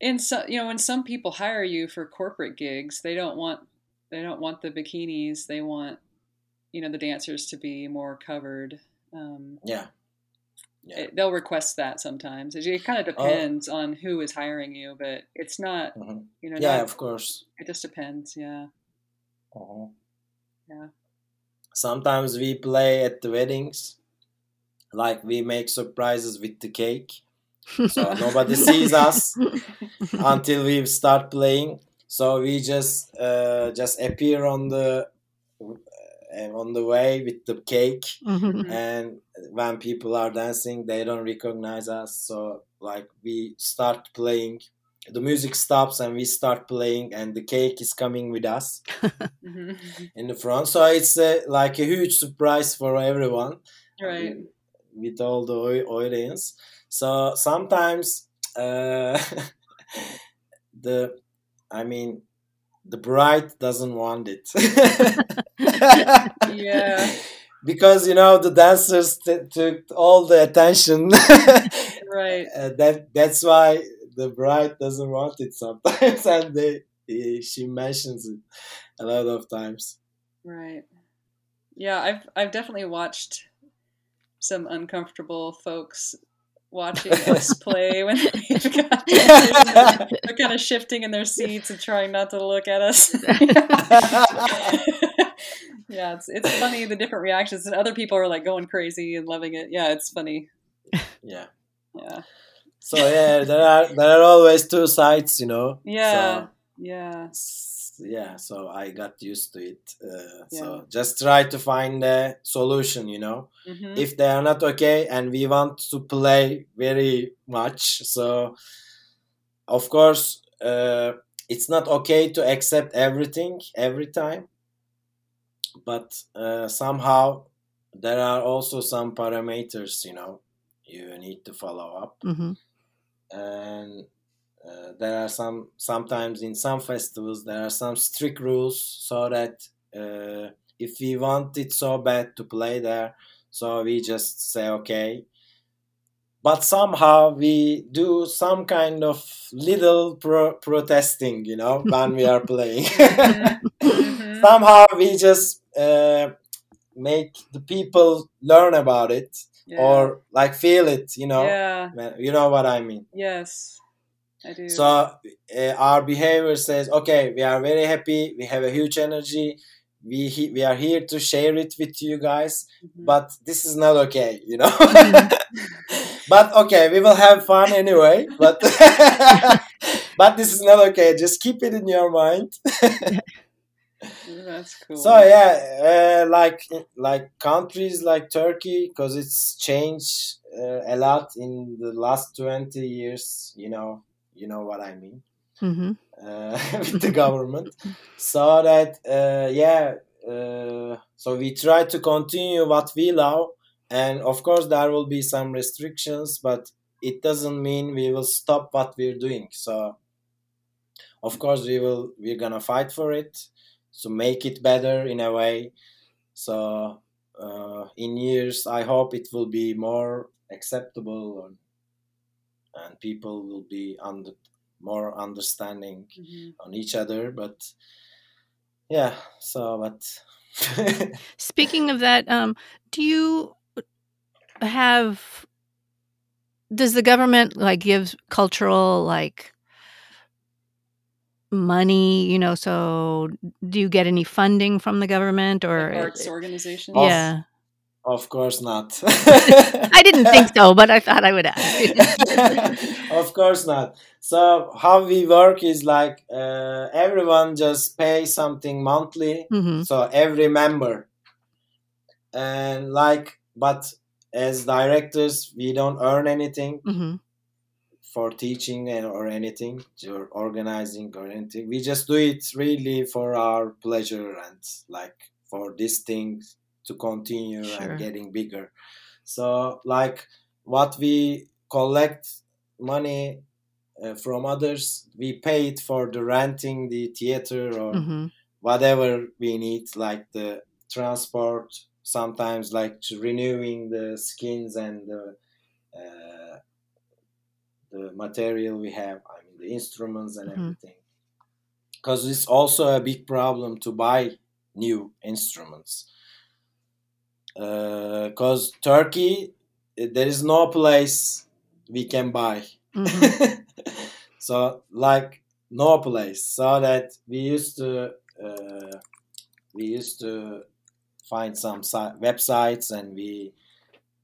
in some, you know, when some people hire you for corporate gigs, they don't want they don't want the bikinis. They want, you know, the dancers to be more covered. Um, yeah yeah it, they'll request that sometimes. It, it kind of Oh. depends on who is hiring you, but it's not, Mhm. you know, yeah not- of course it just depends. Yeah. Uh-huh. Yeah. Sometimes we play at the weddings, like we make surprises with the cake, so <laughs> nobody sees us until we start playing. So we just uh, just appear on the uh, on the way with the cake, Mhm. and when people are dancing, they don't recognize us. So like we start playing the music stops and we start playing and the cake is coming with us <laughs> hmm in the front so it's uh, like a huge surprise for everyone Right. with all the audience so sometimes uh, <laughs> the i mean the bride doesn't want it <laughs> Yeah. because you know the dancers t- took all the attention Right. Uh, that that's why the bride doesn't want it sometimes <laughs> and they she mentions it a lot of times Right. Yeah, I've I've definitely watched some uncomfortable folks watching <laughs> us play when they've got, <laughs> they're kind of shifting in their seats and trying not to look at us. yeah, it's it's funny the different reactions and other people are like going crazy and loving it. Yeah, it's funny. yeah Yeah. So yeah there are there are always two sides you know Yeah. so, Yeah. yeah so i got used to it uh, Yeah. so just try to find a solution you know hmm if they are not okay and we want to play very much so of course uh, it's not okay to accept everything every time but uh, somehow there are also some parameters you know you need to follow up hmm and uh, there are some sometimes in some festivals there are some strict rules so that uh, if we want it so bad to play there so we just say okay. But somehow we do some kind of little pro- protesting you know <laughs> when we are playing. <laughs> Mhm. somehow we just uh, make the people learn about it Yeah. or like feel it you know yeah. you know what i mean Yes. I do. so uh, our behavior says, okay, we are very happy. We have a huge energy. We he- we are here to share it with you guys, Mhm. but this is not okay, you know. <laughs> but okay, we will have fun anyway. But <laughs> <laughs> but this is not okay. Just keep it in your mind. That's cool. So yeah, uh, like like countries like Turkey, because it's changed uh, a lot in the last twenty years. You know, you know what I mean. hmm uh, <laughs> with the government so that uh, yeah uh, so we try to continue what we love and of course there will be some restrictions but it doesn't mean we will stop what we're doing so of course we will we're gonna fight for it to make it better in a way so uh, in years i hope it will be more acceptable and, and people will be under more understanding Mhm. on each other but yeah so but <laughs> Speaking of that, um, do you have? Does the government like give cultural like money? You know, so do you get any funding from the government or? Like arts organizations. Of- yeah, of course not <laughs> I didn't think so, but I thought I would ask. <laughs> of course not so how we work is like uh, everyone just pay something monthly hmm so every member and like but as directors we don't earn anything hmm for teaching and- or anything or organizing or anything. We just do it really for our pleasure and like for this thing to continue Sure. and getting bigger. So like what we collect money uh, from others we pay it for the renting the theater or hmm whatever we need like the transport sometimes like renewing the skins and the uh, the material we have i mean the instruments and Mhm. everything. Because it's also a big problem to buy new instruments. Because turkey eh, there is no place we can buy. Hmm <laughs> so like no place. So that we used to uh, we used to find some si- websites and we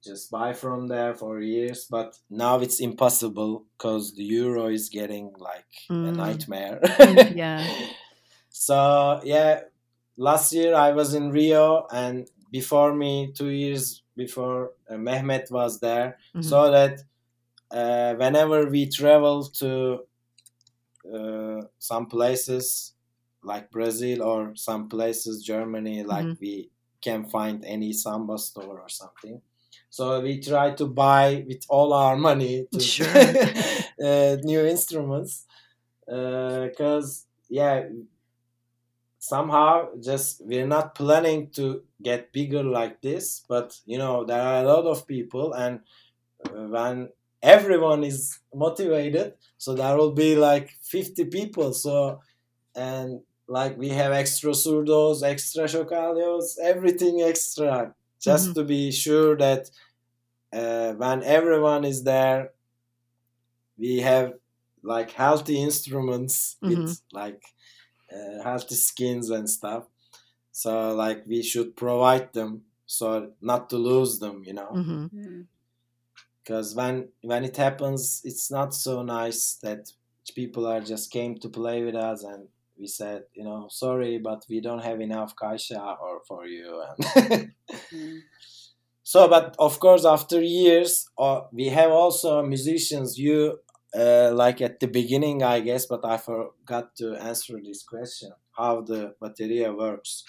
just buy from there for years but now it's impossible because the euro is getting like a Mm. nightmare <laughs> yeah. so yeah last year i was in rio and before me two years before uh, mehmet was there Mhm. so that uh, whenever we travel to uh, some places like Brazil or some places Germany, like mm-hmm. we can find any samba store or something. So we try to buy with all our money to <laughs> sure. <laughs> uh, new instruments because uh, yeah somehow just we're not planning to get bigger like this but you know there are a lot of people and uh, when everyone is motivated so there will be like 50 people so and like we have extra surdos extra chocalhos everything extra just mm-hmm. to be sure that uh, when everyone is there we have like healthy instruments mm-hmm. with like uh, healthy skins and stuff so like we should provide them so not to lose them you know because mm-hmm. when when it happens it's not so nice that people are just came to play with us and we said you know sorry but we don't have enough caixa or for you <laughs> mm. so but of course after years uh, we have also musicians you uh, like at the beginning, I guess, but I forgot to answer this question: how the bateria works.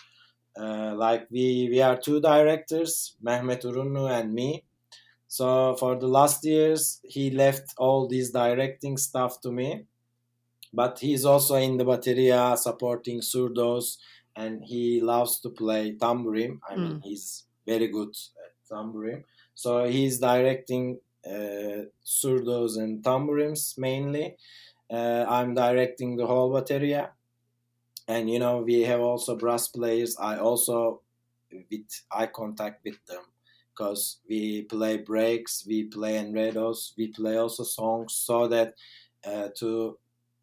Uh, like we we are two directors, Mehmet Urunlu and me. So for the last years, he left all this directing stuff to me, but he's also in the bateria supporting surdos, and he loves to play tambourine. I mean, mm. he's very good at tambourine. So he's directing uh, surdos and tambourines mainly. Uh, I'm directing the whole bateria, and you know we have also brass players. I also with eye contact with them because we play breaks, we play enredos, we play also songs so that uh, to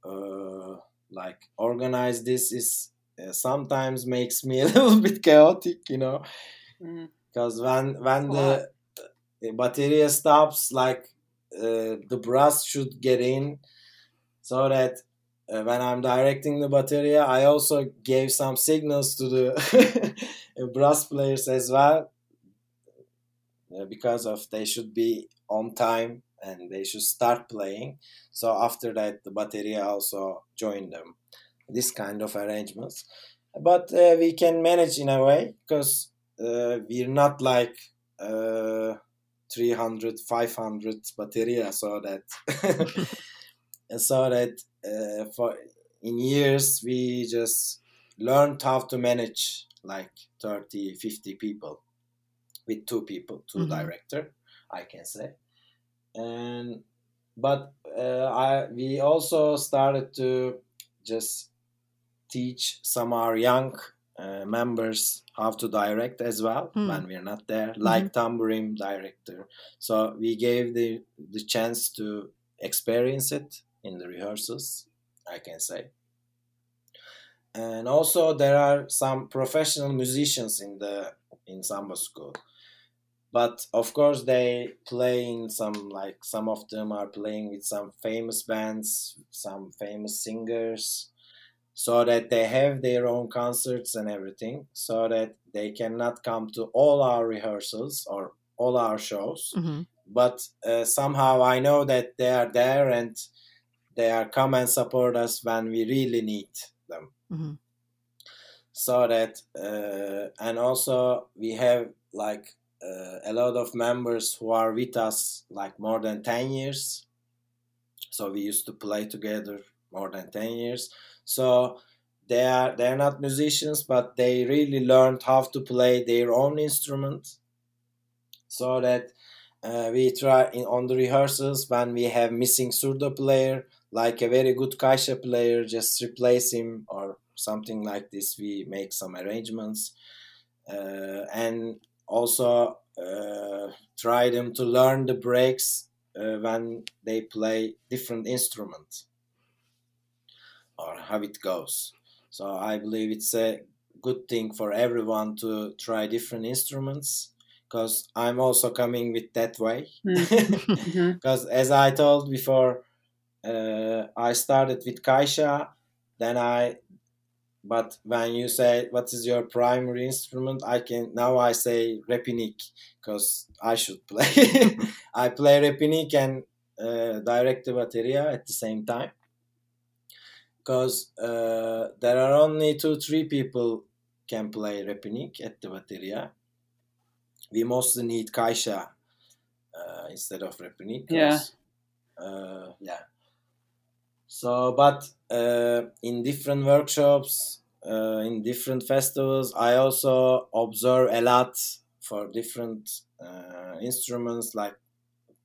uh, like organize this is uh, sometimes makes me <laughs> a little bit chaotic, you know, because mm. when when the bateria stops like uh, the brass should get in so that uh, when I'm directing the bateria, I also gave some signals to the <laughs> brass players as well uh, because of they should be on time and they should start playing. So after that, the bateria also join them. This kind of arrangements, but uh, we can manage in a way because uh, we're not like uh, 300 500 bateria so that <laughs> so that uh, for in years we just learned how to manage like 30 50 people with two people 2 mm-hmm. director i can say and but uh, i we also started to just teach some our young uh, members how to direct as well mm. when we're not there, mm-hmm. like mm-hmm. tambourine director. So we gave the the chance to experience it in the rehearsals, I can say. And also there are some professional musicians in the in samba school. But of course they play in some like some of them are playing with some famous bands, some famous singers so that they have their own concerts and everything so that they cannot come to all our rehearsals or all our shows mm-hmm. but uh, somehow i know that they are there and they are come and support us when we really need them mm-hmm. so that uh, and also we have like uh, a lot of members who are with us like more than 10 years. So we used to play together more than 10 years. So they are they're not musicians but they really learned how to play their own instrument so that uh, we try in, on the rehearsals when we have missing surdo player like a very good caixa player just replace him or something like this. We make some arrangements. Uh, and also uh, try them to learn the breaks uh, when they play different instruments or how it goes. So I believe it's a good thing for everyone to try different instruments because I'm also coming with that way. Because <laughs> mm-hmm. as I told before, uh, I started with Caixa, then I. But when you say what is your primary instrument, I can now I say repinique because I should <laughs> play. I play repinique and uh, direct the bateria at the same time because uh, there are only two three people can play repinique at the bateria. We mostly need caixa uh, instead of repinique. Yeah. Uh, yeah. So, but uh, in different workshops, uh, in different festivals, I also observe a lot for different uh, instruments, like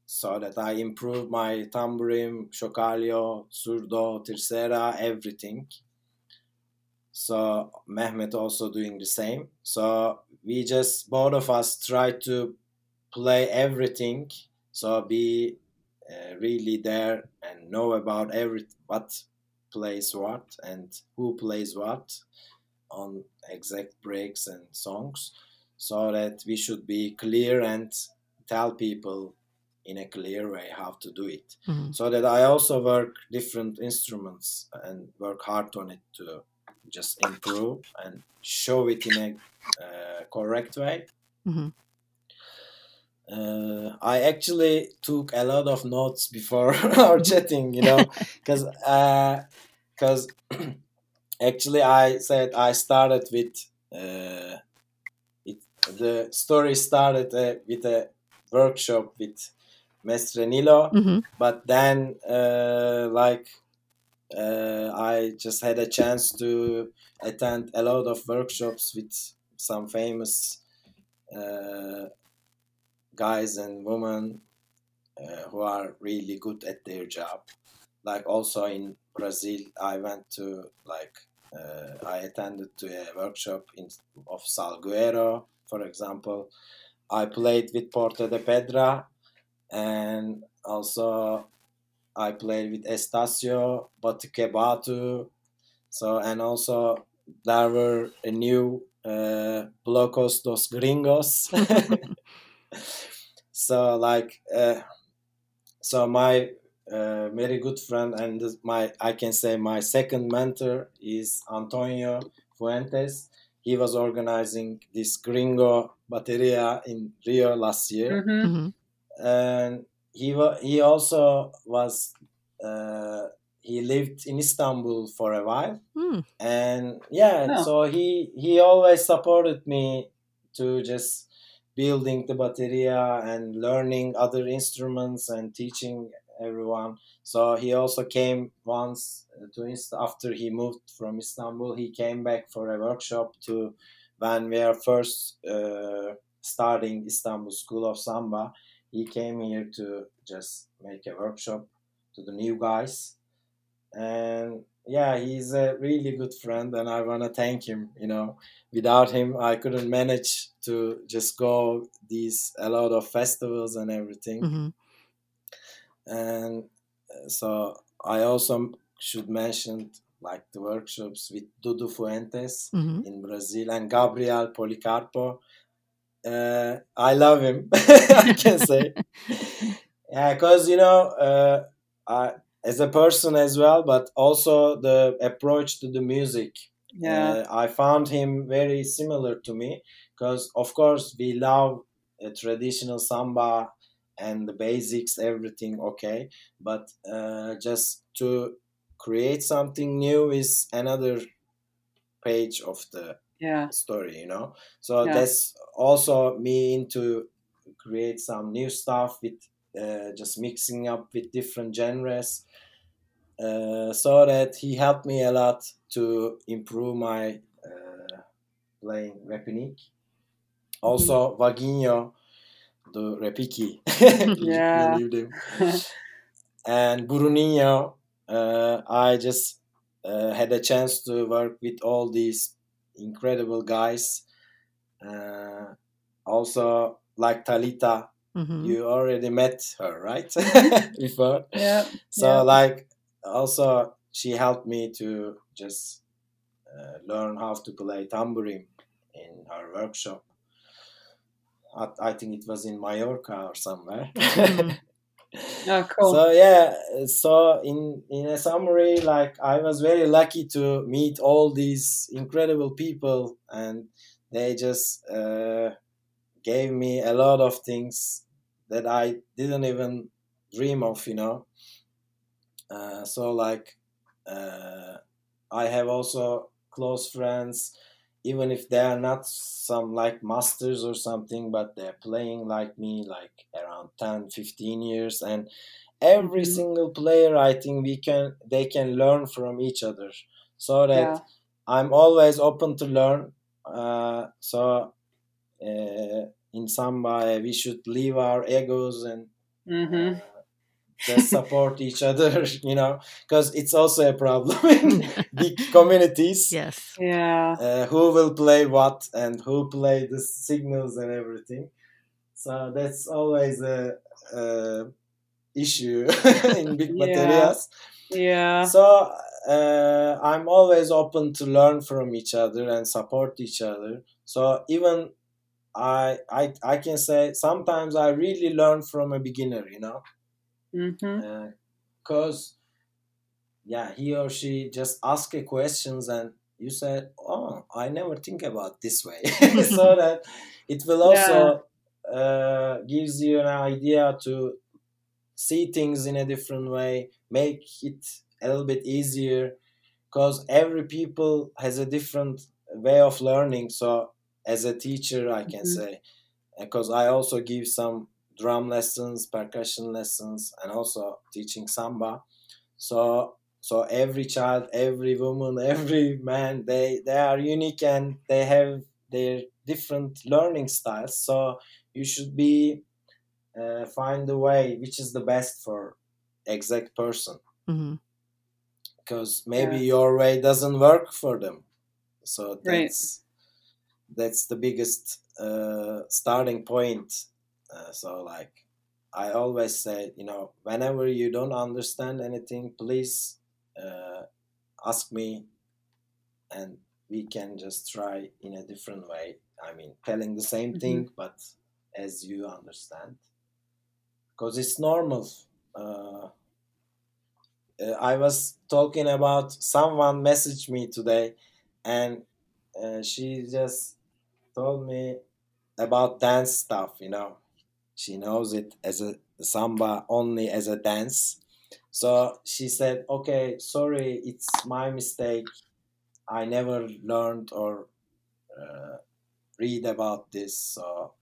so that I improve my tambourine, chocalho, surdo, terceira, everything. So Mehmet also doing the same. So we just both of us try to play everything. So be really there and know about every what plays what and who plays what on exact breaks and songs so that we should be clear and tell people in a clear way how to do it Mhm. so that i also work different instruments and work hard on it to just improve and show it in a uh, correct way Mhm. Uh, I actually took a lot of notes before <laughs> our chatting, you know, <laughs> because because <clears throat> actually I said I started with uh, it, the story started uh, with a workshop with Mestre Nilo, Mhm. but then uh, like uh, I just had a chance to attend a lot of workshops with some famous uh, guys and women uh, who are really good at their job. Like also in Brazil, I went to like uh, I attended to a workshop in of Salgueiro, for example. I played with Porto da Pedra, and also I played with Estacio, Batuque Batu. So and also there were a new uh, Blocos dos Gringos. <laughs> so like uh, so my uh, very good friend and my I can say my second mentor is Antonio Fuentes. He was organizing this Gringo Bateria in Rio last year hmm Mhm. and he wa- he also was uh, he lived in Istanbul for a while Mm. and yeah Oh. so he he always supported me to just building the bateria and learning other instruments and teaching everyone. So he also came once to Ist- after he moved from istanbul he came back for a workshop to when we are first uh, starting istanbul school of samba. He came here to just make a workshop to the new guys. And yeah he's a really good friend and i want to thank him you know without him i couldn't manage to just go these a lot of festivals and everything Mhm. and uh, so i also should mention like the workshops with dudu fuentes Mhm. in brazil and gabriel policarpo uh, i love him <laughs> i can say <laughs> yeah because you know uh, I, as a person as well but also the approach to the music Yeah. uh, I found him very similar to me because, of course, we love uh, traditional samba and the basics, everything okay. But uh, just to create something new is another page of the yeah. story, you know. So Yeah. that's also me into create some new stuff with uh, just mixing up with different genres. Uh, so that he helped me a lot to improve my uh, playing repinique. Also, Vaginho, the repiki, <laughs> Yeah. you leave them. and Bruninho, uh, I just uh, had a chance to work with all these incredible guys. Uh, also, like Talita, Mhm. you already met her, right? <laughs> <laughs> Before. Yeah. So, Yeah. like, also, she helped me to just uh, learn how to play tambourine in her workshop. I, I think it was in Mallorca or somewhere. Mhm. Oh, <laughs> cool. So yeah, so in in a summary, like I was very lucky to meet all these incredible people, and they just uh, gave me a lot of things that I didn't even dream of, you know. Uh, so like uh, I have also close friends, even if they are not some like masters or something, but they're playing like me, like around 10, 15 years. And every Mhm. single player, I think we can, they can learn from each other. So that Yeah. I'm always open to learn. Uh, so uh, in Samba, we should leave our egos and hmm uh, just support <laughs> each other, <laughs> you know, because it's also a problem <laughs> in big communities. yes. Yeah. Uh, who will play what and who play the signals and everything. So that's always a, a issue in big Yeah. baterias. Yeah. So uh, I'm always open to learn from each other and support each other. So even I I I can say sometimes I really learn from a beginner, you know? Because yeah he or she just ask a questions and you said oh i never think about this way. <laughs> So <laughs> that it will also uh, gives you an idea to see things in a different way make it a little bit easier because every people has a different way of learning. So as a teacher i can Mhm. say because i also give some drum lessons percussion lessons and also teaching samba so so every child every woman <laughs> every man they they are unique and they have their different learning styles so you should be uh, find the way which is the best for exact person hmm because maybe Yeah. your way doesn't work for them so Right. that's that's the biggest uh, starting point. Uh, so like i always say you know whenever you don't understand anything please uh, ask me and we can just try in a different way. I mean telling the same Mhm. thing but as you understand. Because it's normal. Uh, uh, I was talking about someone messaged me today, and uh, she just told me about dance stuff. You know, she knows it as a samba only as a dance. So she said, "Okay, sorry, it's my mistake. I never learned or uh, read about this." So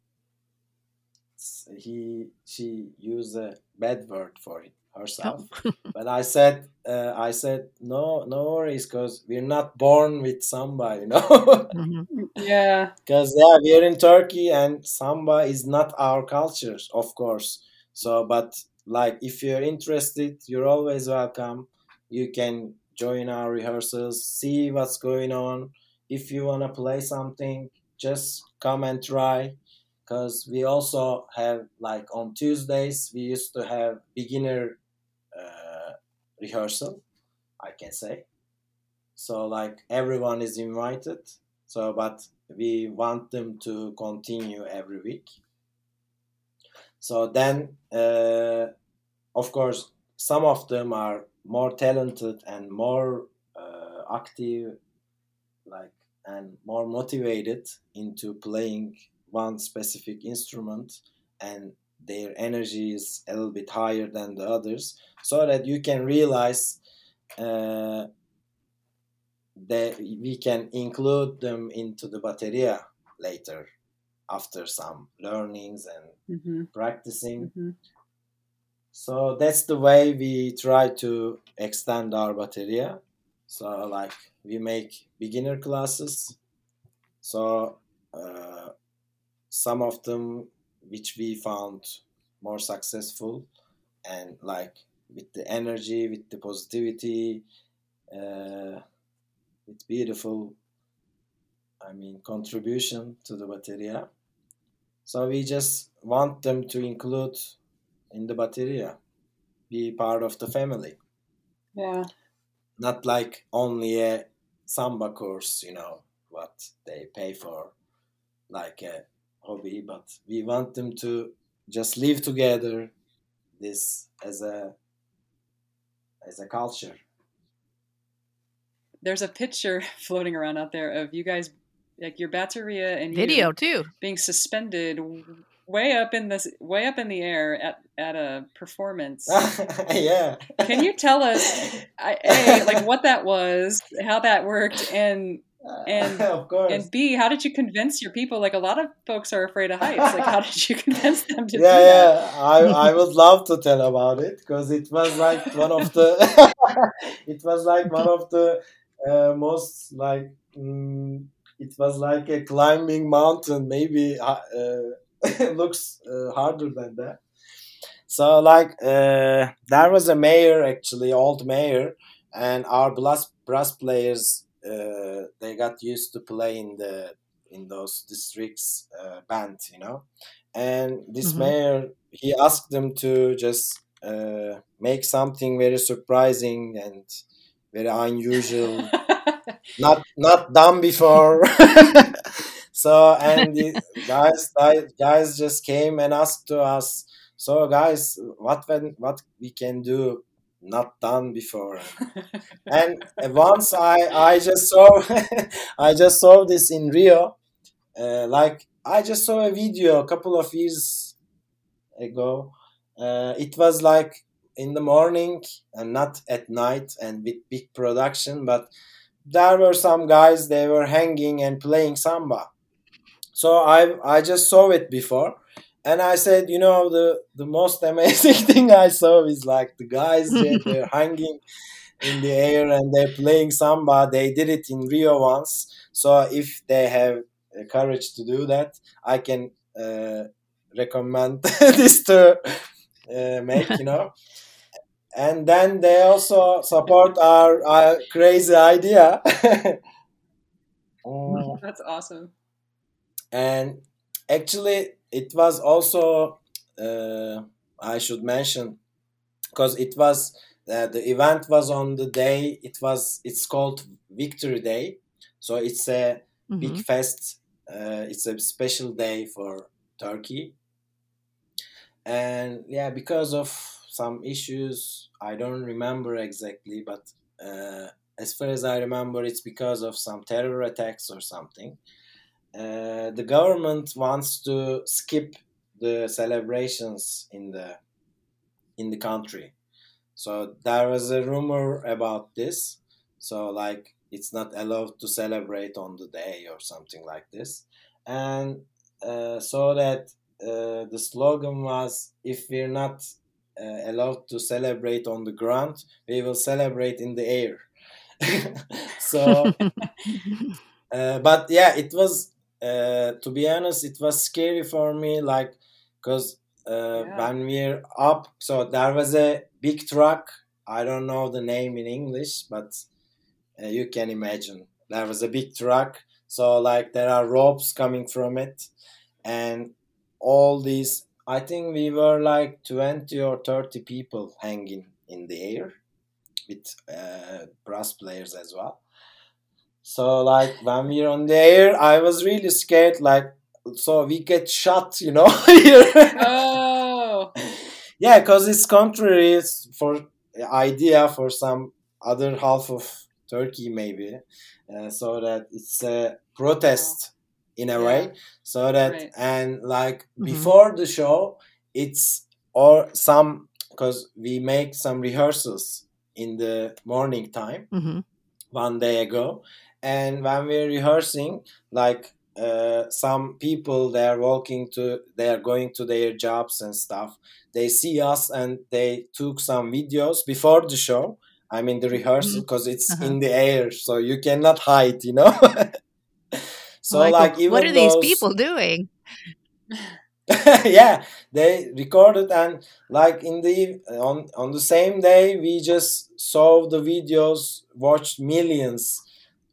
he she used a bad word for it herself <laughs> but I said, uh, I said, no, no worries, because we're not born with samba, you know. <laughs> hmm Yeah. Because yeah, we're in Turkey, and samba is not our culture, of course. So, but like, if you're interested, you're always welcome. You can join our rehearsals, see what's going on. If you wanna play something, just come and try. Because we also have like on Tuesdays, we used to have beginner rehearsal i can say. So like everyone is invited so but we want them to continue every week. So then uh, of course some of them are more talented and more uh, active like and more motivated into playing one specific instrument and their energy is a little bit higher than the others so that you can realize uh, that we can include them into the bateria later after some learnings and hmm practicing. Hmm so that's the way we try to extend our bateria. So like we make beginner classes. So uh, some of them which we found more successful and like with the energy with the positivity uh, with beautiful i mean contribution to the bateria so we just want them to include in the bateria be part of the family Yeah. not like only a samba course you know what they pay for like a hobby but we want them to just live together this as a as a culture There's a picture <laughs> floating around out there of you guys, like your bateria and you Video too. being suspended way up in this way up in the air at at a performance. <laughs> yeah. Can you tell us, a like what that was, how that worked, and and <laughs> of course. and B, how did you convince your people? Like a lot of folks are afraid of heights. Like how did you <laughs> convince them to? yeah, yeah. I I would love to tell about it because it was like one of the <laughs> it was like one of the uh, most like mm, it was like a climbing mountain. Maybe uh, looks uh, harder than that. So like uh, there was a mayor actually, old mayor, and our brass brass players uh, they got used to play in the in those districts uh, band, you know. And this Mhm. mayor he asked them to just uh, make something very surprising and very unusual <laughs> not not done before. <laughs> so and the guys guys- guys just came and asked to us, so guys, what when what we can do not done before. And once I I just saw <laughs> I just saw this in Rio, uh, like I just saw a video a couple of years ago. Uh, it was like in the morning and not at night and with big production, but there were some guys they were hanging and playing samba so i i just saw it before and i said you know the the most amazing <laughs> thing i saw is like the guys they, <laughs> they're hanging in the air and they're playing samba. They did it in rio once. So if they have the courage to do that i can uh, recommend <laughs> this to uh, make you know. And then they also support our, our crazy idea. Mm, That's awesome. and actually it was also uh, i should mention because it was uh, the event was on the day it was it's called victory day. So it's a big Mhm. fest uh, it's a special day for turkey. And yeah because of some issues i don't remember exactly but uh, as far as i remember it's because of some terror attacks or something uh, the government wants to skip the celebrations in the in the country. So there was a rumor about this. So like it's not allowed to celebrate on the day or something like this. And uh, so that uh, the slogan was if we're not uh, allowed to celebrate on the ground we will celebrate in the air. <laughs> So <laughs> uh, but yeah it was uh, to be honest it was scary for me like because uh, Yeah. when we're up so there was a big truck. I don't know the name in english but uh, you can imagine. There was a big truck so like there are ropes coming from it. And all these i think we were like 20 or 30 people hanging in the air with uh, brass players as well so like when we're on the air i was really scared like so we get shot you know <laughs> here Oh, yeah because it's contrary for idea for some other half of turkey maybe uh, so that it's a protest in a Yeah. way so that Right. and like Mhm. before the show it's or some because we make some rehearsals in the morning time Mhm. one day ago and when we're rehearsing like uh, some people they are walking to they are going to their jobs and stuff. They see us and they took some videos before the show i mean the rehearsal because it's Uh-huh. in the air so you cannot hide you know? <laughs> So Like, like even what are these people doing? <laughs> yeah they recorded and like in the on on the same day we just saw the videos watched millions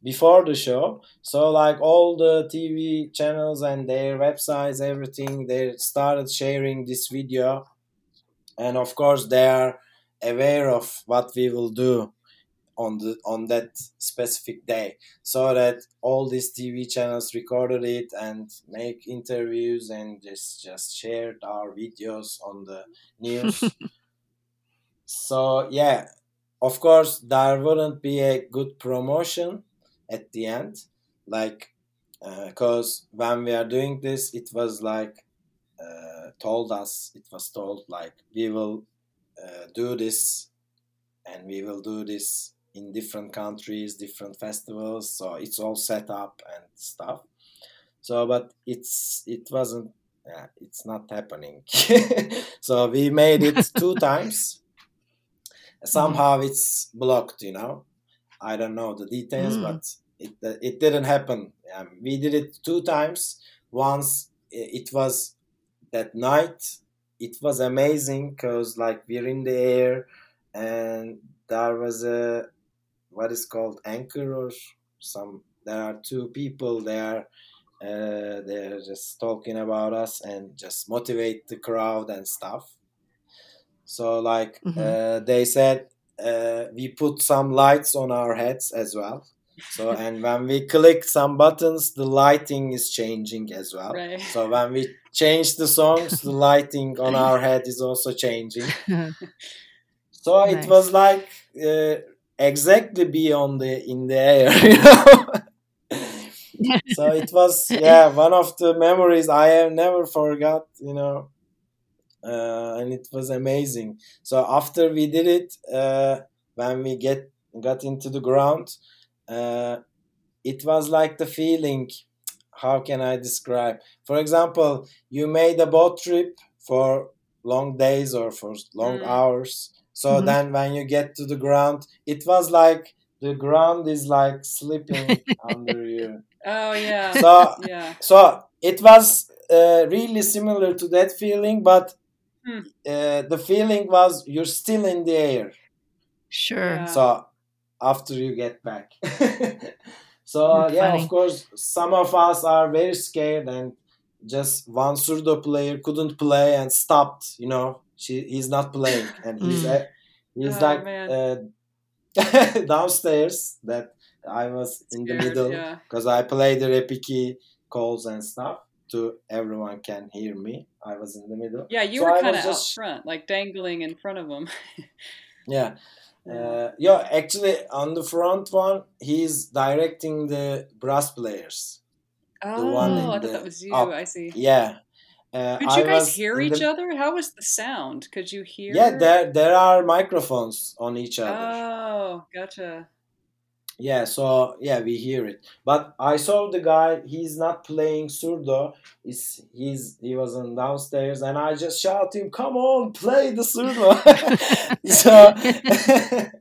before the show. So like all the tv channels and their websites everything they started sharing this video. And of course they are aware of what we will do on the on that specific day. So that all these tv channels recorded it and make interviews and just just shared our videos on the news. <laughs> So yeah of course there wouldn't be a good promotion at the end like because when we are doing this it was like uh, told us it was told like we will uh, do this and we will do this in different countries different festivals so it's all set up and stuff. So but it's it wasn't yeah, it's not happening. <laughs> So we made it two <laughs> times. Somehow it's blocked you know i don't know the details Mm. but it it didn't happen. Um, we did it two times. Once it was that night. It was amazing because like we're in the air and there was a what is called anchor or some there are two people there. Uh, they're just talking about us and just motivate the crowd and stuff. So like Mhm. uh, they said uh, we put some lights on our heads as well. So <laughs> and when we click some buttons the lighting is changing as well. Right. so when we change the songs the <laughs> lighting on our head is also changing. <laughs> So Nice. it was like uh, exactly be on the in the air you know? So it was yeah one of the memories i have never forgot you know uh, and it was amazing so after we did it uh, when we get got into the ground uh, it was like the feeling how can i describe for example you made a boat trip for long days or for long Mm. hours so Mhm. then when you get to the ground it was like the ground is like slipping <laughs> under you Oh yeah. so yeah. so it was uh, really similar to that feeling but Hmm. uh, the feeling was you're still in the air Sure. Yeah. so after you get back <laughs> so That's yeah funny. of course some of us are very scared and just one surdo player couldn't play and stopped you know she he's not playing <clears throat> and he's Mm. uh, he's Oh, like uh, <laughs> downstairs that i was in the Scared, middle Yeah. because I play the repique calls and stuff to everyone can hear me. I was in the middle. Yeah, you So were kind of out just- front, like dangling in front of them. <laughs> Yeah. Uh, yeah, actually, on the front one, he's directing the brass players. oh, one I thought the that was you. up. I see. Yeah. Uh, Could I you guys hear each the- other? How was the sound? Could you hear? Yeah, there there are microphones on each other. Oh, gotcha. Yeah, so yeah, we hear it. But I saw the guy. He's not playing surdo. He's he's he was on downstairs, and I just shout him, "Come on, play the surdo!" <laughs> so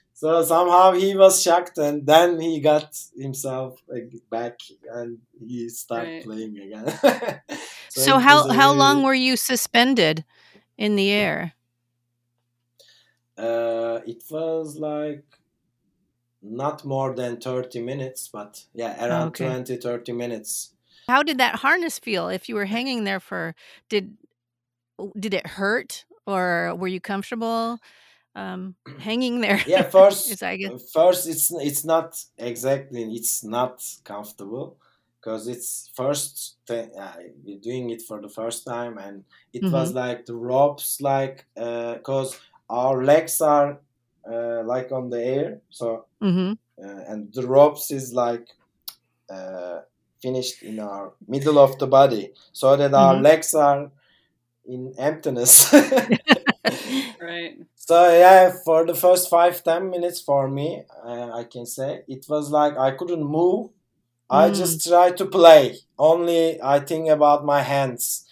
<laughs> so somehow he was shocked, and then he got himself like, back, and he started Right. playing again. <laughs> So, it how how really- long were you suspended in the air? Uh, it was like not more than 30 minutes, but yeah, around Okay. 20, 30 minutes. How did that harness feel? If you were hanging there for did did it hurt or were you comfortable um, <clears throat> hanging there? Yeah, first, <laughs> Is I guess. first it's it's not exactly it's not comfortable because it's first th- uh, we're doing it for the first time and it Mm-hmm. was like the ropes like because our legs are uh, like on the air so hmm uh, and the ropes is like uh, finished in our middle of the body so that our Mhm. legs are in emptiness <laughs> Right. so yeah for the first five ten minutes for me uh, i can say it was like i couldn't move i Mm. just try to play only i think about my hands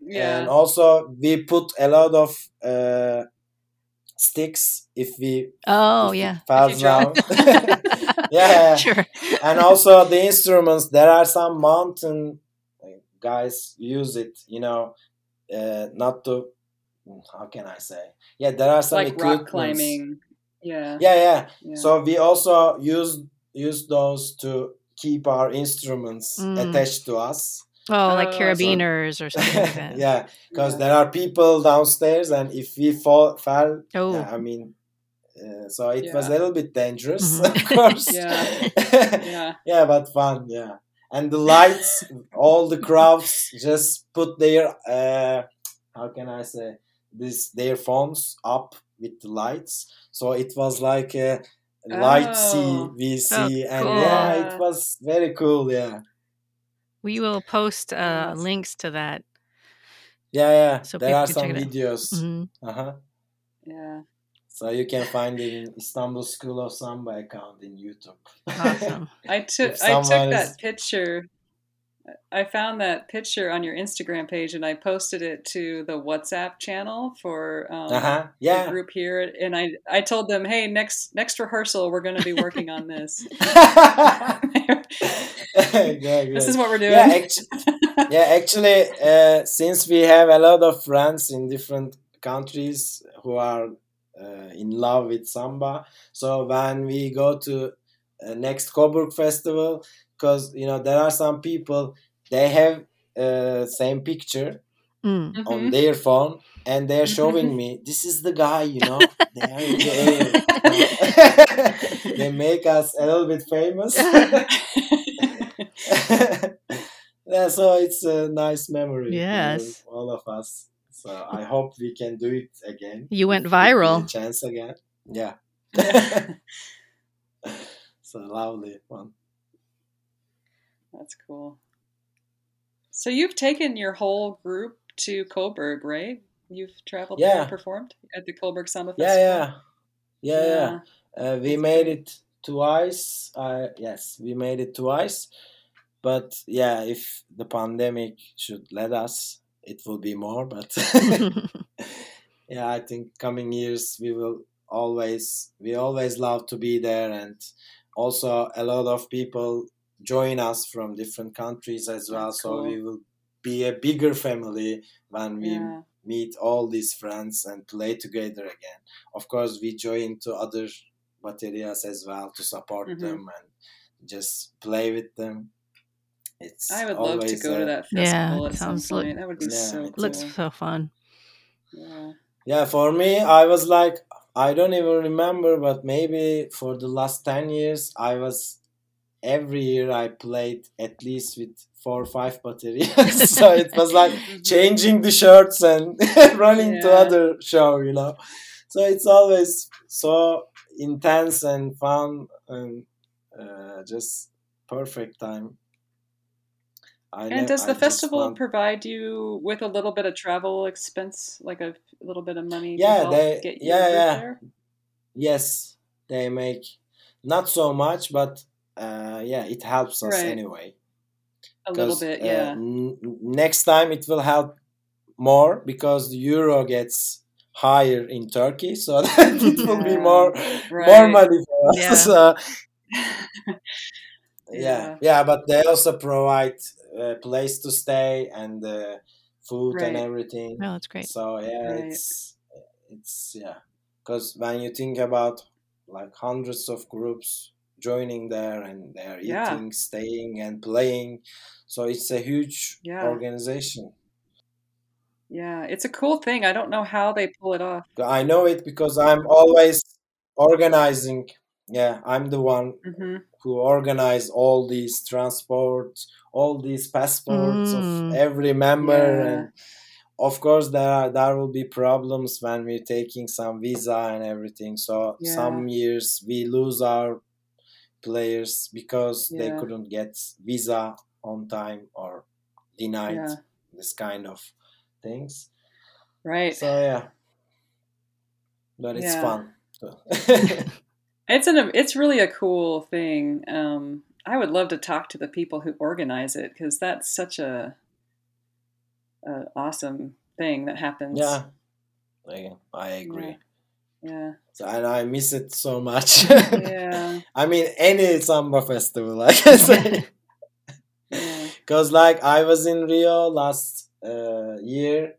Yeah. and also we put a lot of uh, sticks if we Oh if yeah. falls If down <laughs> <laughs> yeah <laughs> Sure. and also the instruments there are some mountain guys use it you know uh, not to how can i say yeah there are some like rock climbing. Yeah. yeah yeah yeah. so we also use use those to keep our instruments Mm. attached to us Oh, like Oh, so- carabiners or something like <laughs> that. yeah because Yeah. there are people downstairs and if we fall fell Oh. yeah, i mean uh, so it was a little bit dangerous Mhm. <laughs> of course Yeah. Yeah. <laughs> yeah but fun yeah and the lights all the crowds just put their uh how can i say this their phones up with the lights so it was like a light see Oh. we see and cool. yeah it was very cool yeah We will post uh, Nice. links to that Yeah, yeah. So there are some check it out. videos. hmm Uh huh. Yeah. So you can find it in Istanbul School of Samba account in YouTube. Awesome. <laughs> I took I took someone that is- picture. I found that picture on your Instagram page and I posted it to the WhatsApp channel for um, Uh huh. the Yeah. group here, and I I told them, hey, next next rehearsal we're going to be working on this. <laughs> <laughs> this is what we're doing. yeah, actu- yeah, actually, uh, since we have a lot of friends in different countries who are uh, in love with samba, so when we go to uh, next Coburg festival, because you know there are some people they have uh, same picture Mm. on Mhm. their phone and they're showing me this is the guy you know <laughs> they the <laughs> they make us a little bit famous <laughs> yeah, so it's a nice memory. for Yes. all of us. So I hope we can do it again. You went if we viral. chance again. Yeah. so lovely one. That's cool. So you've taken your whole group to Coburg, right? You've traveled there and performed at the Coburg Samba Yeah, Festival. yeah, yeah, yeah. Uh, we That's made great. it twice. Uh, yes, we made it twice. But yeah, if the pandemic should let us, it will be more. But <laughs> <laughs> yeah, I think coming years we will always we always love to be there, and also a lot of people join us from different countries as well. That's So cool. we will be a bigger family when we Yeah. meet all these friends and play together again. Of course, we join to other baterias as well to support Mhm. them and just play with them. It's I would love to go a- to that Yeah, festival at some sounds like- that would be Yeah, so cool. Looks so fun. Yeah. Yeah, for me, I was like, I don't even remember, but maybe for the last 10 years, I was every year I played at least with four or five baterias. <laughs> <laughs> so it was like changing the shirts and <laughs> running to other show, you know. So it's always so intense and fun and uh, just perfect time. I And ne- does the just festival want- provide you with a little bit of travel expense, like a little bit of money Yeah, they- get you yeah, yeah. there? Yes, they make not so much, but uh, yeah, it helps us Right. anyway. A little bit, uh, yeah. n- n- next time it will help more because the euro gets higher in Turkey, so <laughs> that it will be Yeah, more more right. money for us. Yeah. <laughs> So, <laughs> yeah, Yeah. yeah, but they also provide a place to stay and uh, food and everything. No, that's great. So yeah, Right. it's it's yeah, because when you think about like hundreds of groups joining there and they're Yeah. eating, staying, and playing, so it's a huge Yeah. organization. Yeah, it's a cool thing. I don't know how they pull it off. I know it because I'm always organizing. Yeah, I'm the one hmm who organize all these transports, all these passports Mm. of every member, Yeah. and of course there are, there will be problems when we're taking some visa and everything. So Yeah. some years we lose our players because they couldn't get visa on time or denied Yeah. this kind of things. Right. So yeah, but it's Yeah. fun. <laughs> It's an it's really a cool thing. Um, I would love to talk to the people who organize it because that's such a, a awesome thing that happens. yeah, I, I agree. Yeah. So, and I miss it so much. Yeah. <laughs> I mean, any samba festival, I can <laughs> say. Yeah. Because, like, I was in Rio last uh, year,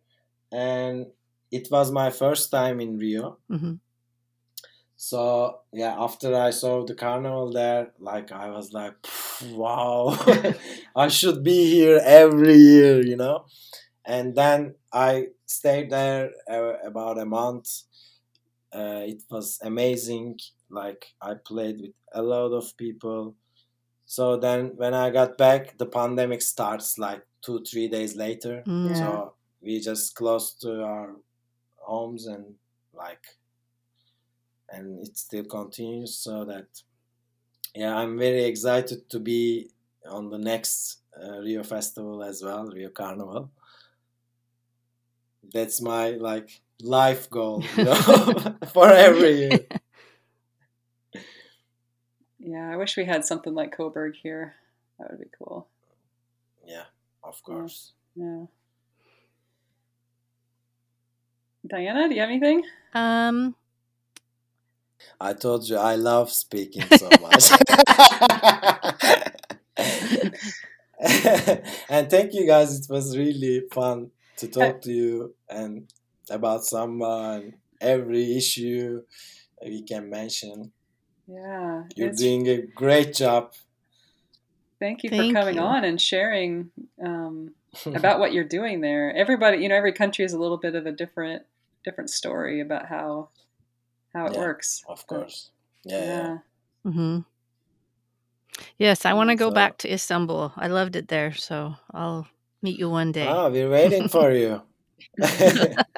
and it was my first time in Rio. hmm So, yeah, after I saw the carnival there, like, I was like, wow, <laughs> I should be here every year, you know? And then I stayed there uh, about a month. Uh, it was amazing. Like, I played with a lot of people. So then when I got back, the pandemic starts like two, three days later. Mm. Yeah. So we just closed to our homes and like, and it still continues. So that, yeah, I'm very excited to be on the next uh, Rio Festival as well, Rio Carnival. that's my like life goal, you know, <laughs> <laughs> for every year. <laughs> Yeah, I wish we had something like Coburg here. That would be cool. Yeah, of course. Yeah. Diana, do you have anything? Um, I told you I love speaking so much. and thank you guys. It was really fun to talk to you and about samba and every issue we can mention. Yeah. You're doing a great job. Thank you Thank for coming you. on and sharing um, <laughs> about what you're doing there. Everybody, you know, every country is a little bit of a different different story about how how it Yeah, works. of course. Yeah, yeah. yeah. hmm Yes, I want to go So- back to Istanbul. I loved it there, so I'll meet you one day. Ah, we're waiting for <laughs> you. <laughs>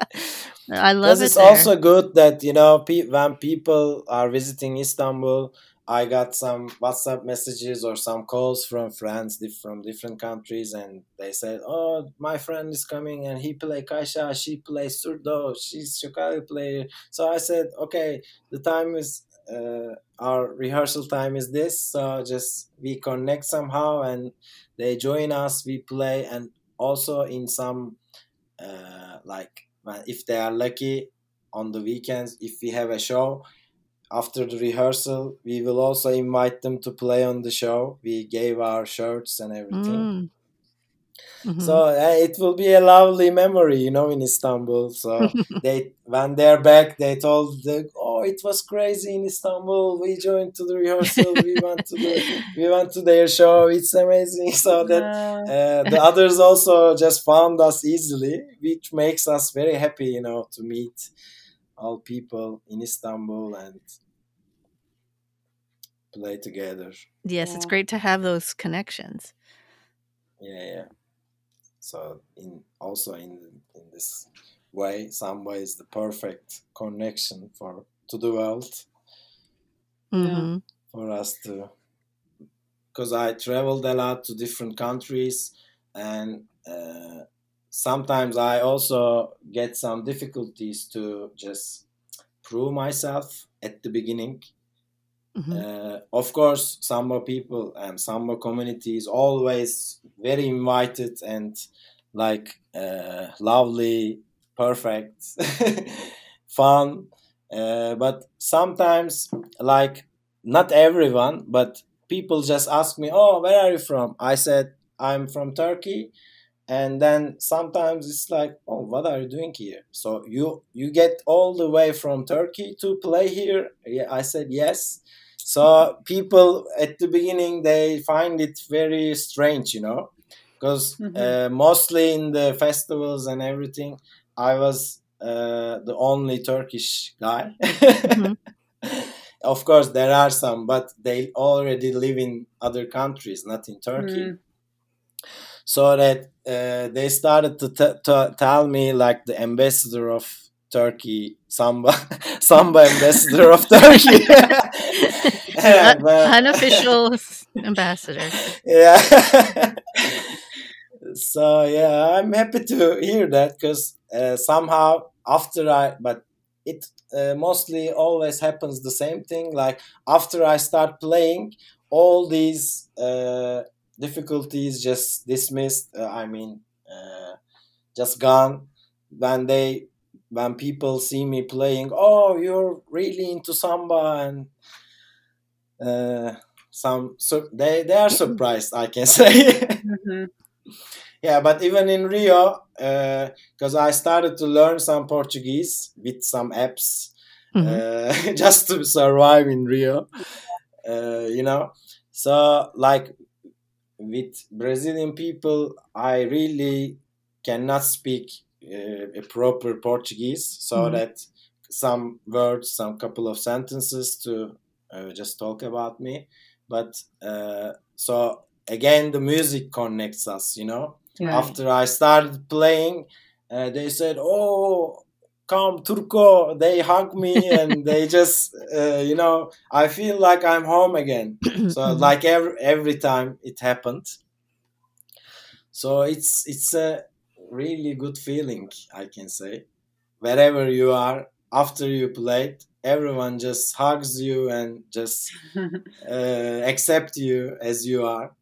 I love it it's there. also good that you know pe- when people are visiting Istanbul, I got some WhatsApp messages or some calls from friends from different countries, and they said, "Oh, my friend is coming, and he play caixa, she plays surdo, she's chocalho player." So I said, "Okay, the time is uh, our rehearsal time is this, so just we connect somehow, and they join us, we play, and also in some uh, like if they are lucky on the weekends if we have a show after the rehearsal we will also invite them to play on the show we gave our shirts and everything Mm. Mhm. so uh, it will be a lovely memory you know in istanbul so <laughs> they when they're back they told the, oh it was crazy in istanbul we joined to the rehearsal we <laughs> went to the we went to their show it's amazing <laughs> so that Uh, uh, the others also just found us easily, which makes us very happy, you know, to meet all people in Istanbul and play together. yes, it's great to have those connections. Yeah, yeah. So in also in in this way, Samba is the perfect connection for to the world. Hmm for us to because I traveled a lot to different countries and uh, sometimes I also get some difficulties to just prove myself at the beginning. Hmm Uh, of course, Samba people and Samba community is always very invited and like uh, lovely, perfect, <laughs> fun. Uh, but sometimes, like not everyone, but people just ask me, "Oh, where are you from?" I said, "I'm from Turkey." And then sometimes it's like, "Oh, what are you doing here?" So you you get all the way from Turkey to play here? Yeah, I said yes. So people at the beginning they find it very strange, you know, because Mhm. uh, mostly in the festivals and everything, I was uh, the only Turkish guy. Mhm. <laughs> of course, there are some, but they already live in other countries, not in Turkey. Mm. So that uh, they started to, t- to tell me like the ambassador of Turkey, Samba, <laughs> Samba ambassador of Turkey. <laughs> Unofficial <laughs> ambassador. yeah. so yeah, I'm happy to hear that because uh, somehow after I, but it uh, mostly always happens the same thing. Like after I start playing, all these uh, difficulties just dismissed. Uh, I mean, uh, just gone when they when people see me playing. Oh, you're really into samba and. Uh, some so they they are surprised i can <laughs> say Mhm. yeah but even in rio because i started to learn some portuguese with some apps Mhm. uh, <laughs> just to survive in rio uh, you know so like with brazilian people i really cannot speak uh, a proper portuguese so Mhm. that some words some couple of sentences to uh, just talk about me but uh, so again the music connects us you know Yeah. after i started playing uh, they said oh come turco they hug me <laughs> and they just uh, you know i feel like i'm home again <clears throat> so Mhm. like every every time it happened so it's it's a really good feeling, I can say. Wherever you are, after you played, everyone just hugs you and just <laughs> uh, accept you as you are.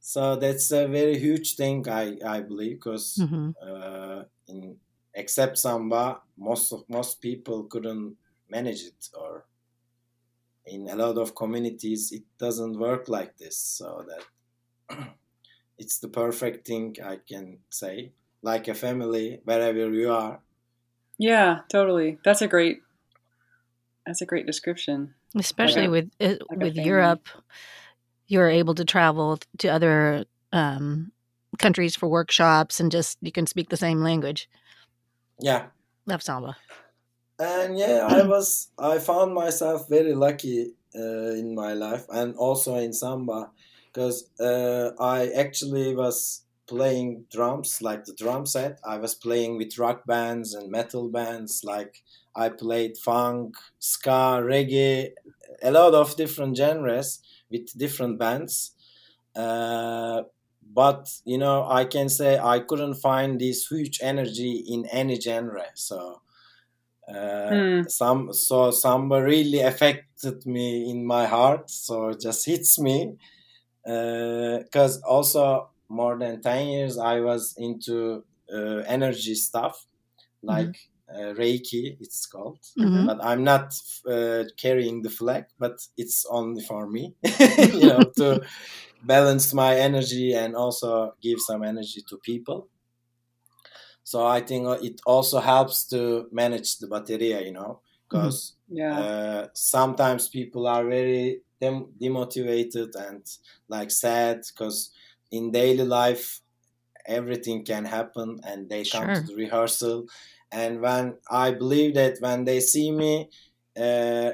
So that's a very huge thing, I, I believe, because hmm uh, in except samba, most of most people couldn't manage it, or in a lot of communities, it doesn't work like this. So that <clears throat> it's the perfect thing I can say, like a family wherever you are. yeah, totally. That's a great. That's a great description. Especially a- with uh, a with. Europe, you're able to travel to other um, countries for workshops and just you can speak the same language. Yeah, Love samba. and yeah i <clears throat> was i found myself very lucky uh, in my life and also in samba because uh, i actually was playing drums like the drum set. I was playing with rock bands and metal bands like i played funk ska reggae a lot of different genres with different bands. Uh, but you know i can say i couldn't find this huge energy in any genre so uh, Hmm. some so samba really affected me in my heart so it just hits me because also more than 10 years i was into uh, energy stuff like uh, reiki it's called Mhm. but i'm not uh, carrying the flag but it's only for me <laughs> you know <laughs> to balance my energy and also give some energy to people so i think it also helps to manage the bateria you know because Yeah. uh, sometimes people are very dem- demotivated and like sad because in daily life everything can happen and they come to the rehearsal. And when i believe that when they see me uh,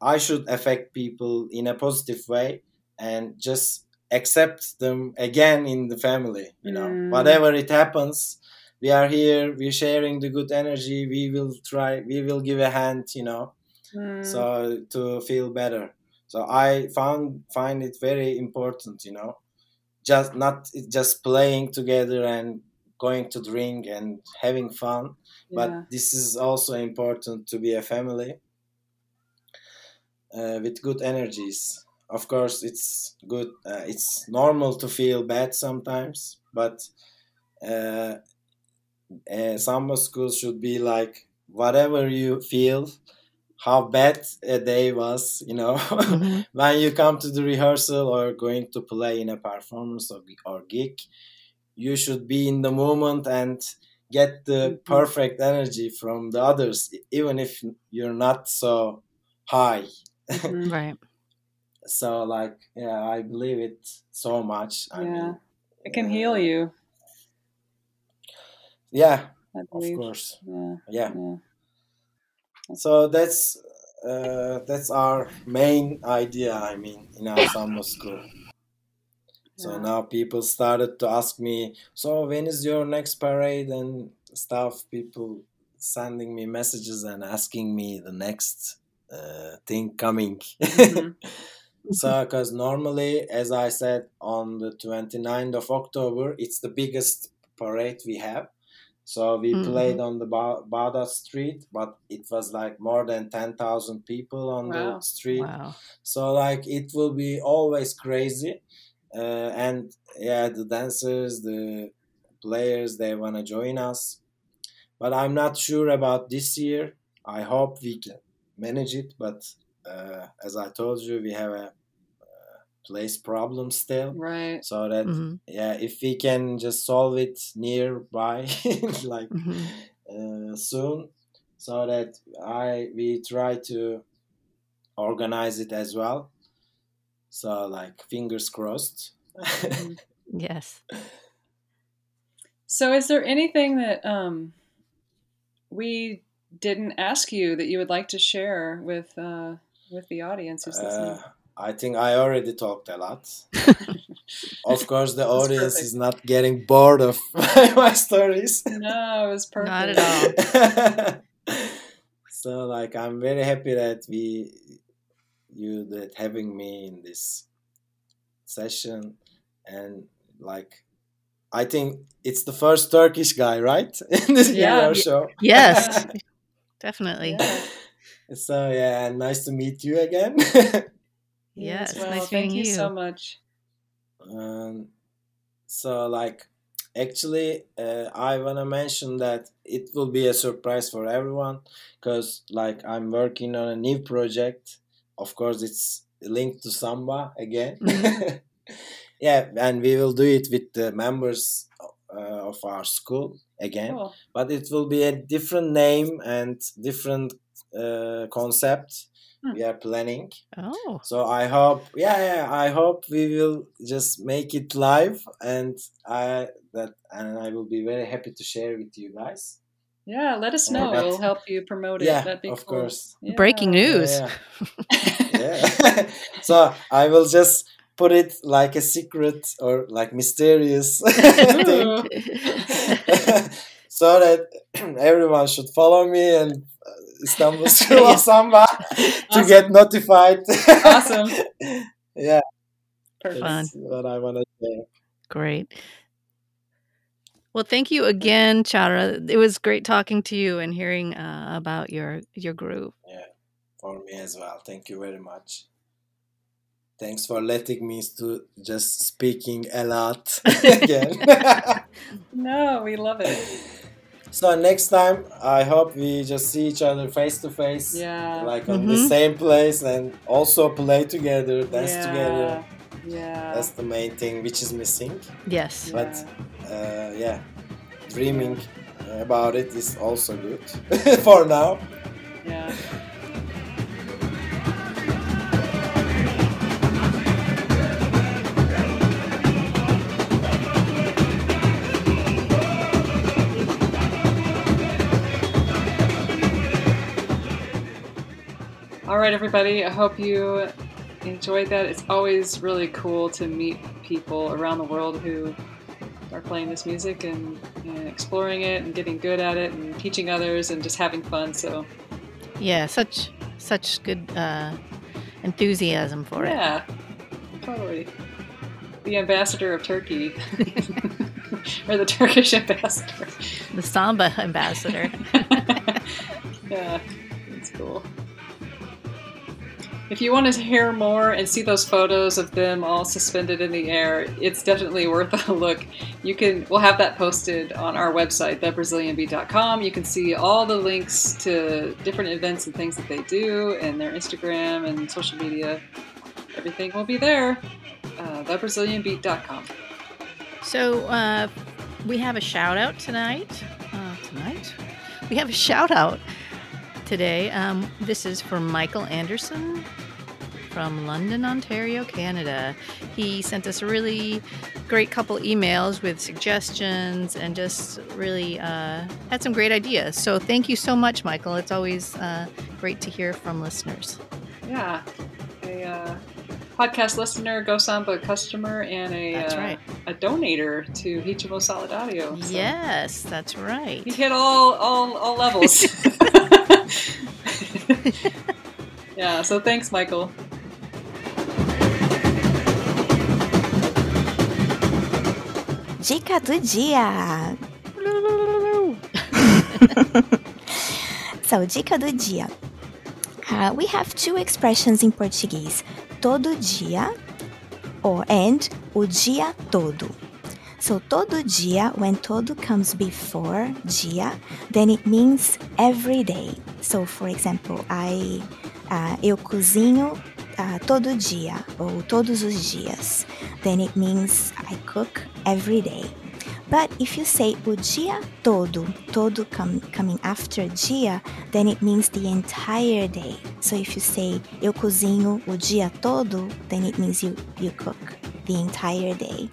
i should affect people in a positive way and just accept them again in the family you know. Mm. whatever it happens we are here we're sharing the good energy we will try we will give a hand you know. Mm. so to feel better so i found find it very important you know just not just playing together and going to drink and having fun yeah. but this is also important to be a family uh, with good energies of course it's good uh, it's normal to feel bad sometimes but uh, uh, samba school should be like whatever you feel how bad a day was you know Mhm. <laughs> when you come to the rehearsal or going to play in a performance or, or gig you should be in the moment and get the Mhm. perfect energy from the others even if you're not so high Mhm. <laughs> Right. so like yeah i believe it so much i Yeah. mean It can heal uh, you. yeah of course Yeah. yeah Yeah. So that's uh, that's our main idea i mean in our samba school. So now people started to ask me so when is your next parade? and stuff. People sending me messages and asking me the next uh, thing coming. Mhm. <laughs> so because normally as i said on the 29th of october it's the biggest parade we have so we Mhm. played on the ba- Bağdat street but it was like more than 10,000 people on Wow. the street Wow. so like it will be always crazy uh, and yeah the dancers the players they want to join us but i'm not sure about this year i hope we can manage it but uh, as i told you we have a place problem still Right. so that hmm yeah if we can just solve it nearby <laughs> like hmm uh, soon so that i we try to organize it as well so like fingers crossed Mhm. <laughs> Yes. So, is there anything that um, we didn't ask you that you would like to share with uh, with the audience who's listening? uh, i think i already talked a lot <laughs> of course the audience perfect. is not getting bored of <laughs> my stories no, it was perfect. Not at all. <laughs> so like i'm very happy that we you that having me in this session and like I think it's the first Turkish guy, right? In this Yeah. radio show. Yes, definitely. Yeah. So yeah, nice to meet you again. Yes, well, nice thank you you. so much. um, so like actually uh, i want to mention that it will be a surprise for everyone because like i'm working on a new project of course it's linked to samba again Mhm. <laughs> yeah and we will do it with the members uh, of our school again Cool. but it will be a different name and different uh, concept Hmm. we are planning Oh, so I hope, yeah, yeah, I hope we will just make it live, and I that and I will be very happy to share with you guys. Yeah, let us know. but- We'll help you promote it. Yeah, That'd be of cool. course. Yeah. breaking news. Yeah, <laughs> yeah. yeah. <laughs> so I will just put it like a secret or like mysterious <laughs> thing, so that <clears throat> everyone should follow me and uh, Istanbul <laughs> of Samba to Awesome. get notified. Awesome. <laughs> yeah, Perfect. That's what I want to say. Great. Well, thank you again, Çağrı. It was great talking to you and hearing uh, about your your group. Yeah, for me as well. Thank you very much. Thanks for letting me to just speaking a lot <laughs> again. No, we love it. So next time, I hope we just see each other face to face, Yeah. like on the Mhm. same place, and also play together, dance yeah. together. Yeah. That's the main thing which is missing. Yes. yeah. but- Uh, yeah, dreaming about it is also good <laughs> for now. yeah. Right, everybody. I hope you enjoyed that. It's always really cool to meet people around the world who are playing this music and, and exploring it and getting good at it and teaching others and just having fun. So, Yeah, such such good uh, enthusiasm for it. yeah, totally. The ambassador of Turkey, <laughs> or the Turkish ambassador. The samba ambassador. <laughs> yeah, that's cool. If you want to hear more and see those photos of them all suspended in the air, it's definitely <laughs> worth a look. You can we'll have that posted on our website, thebrazilianbeat.com. You can see all the links to different events and things that they do and their Instagram and social media. Everything will be there. Uh, thebrazilianbeat.com. So uh, we have a shout out tonight. Uh, tonight we have a shout out today. Um, this is for Michael Anderson from London, Ontario, Canada. He sent us a really great couple emails with suggestions and just really uh, had some great ideas. So thank you so much, Michael. It's always uh, great to hear from listeners. Yeah, a uh, podcast listener, Go Samba customer, and a uh, right. a donator to Ritmo Solidário. So Yes, that's right. he hit all all all levels. <laughs> <laughs> yeah, so thanks, Michael. Dica do dia. <laughs> so, dica do dia. Uh, we have two expressions in Portuguese: todo dia or and o dia todo. So, todo dia, when todo comes before dia, then it means every day. So, for example, I, uh, eu cozinho uh, todo dia ou todos os dias. Then it means I cook every day. But if you say o dia todo, todo com, coming after dia, then it means the entire day. So if you say eu cozinho o dia todo, then it means you, you cook the entire day.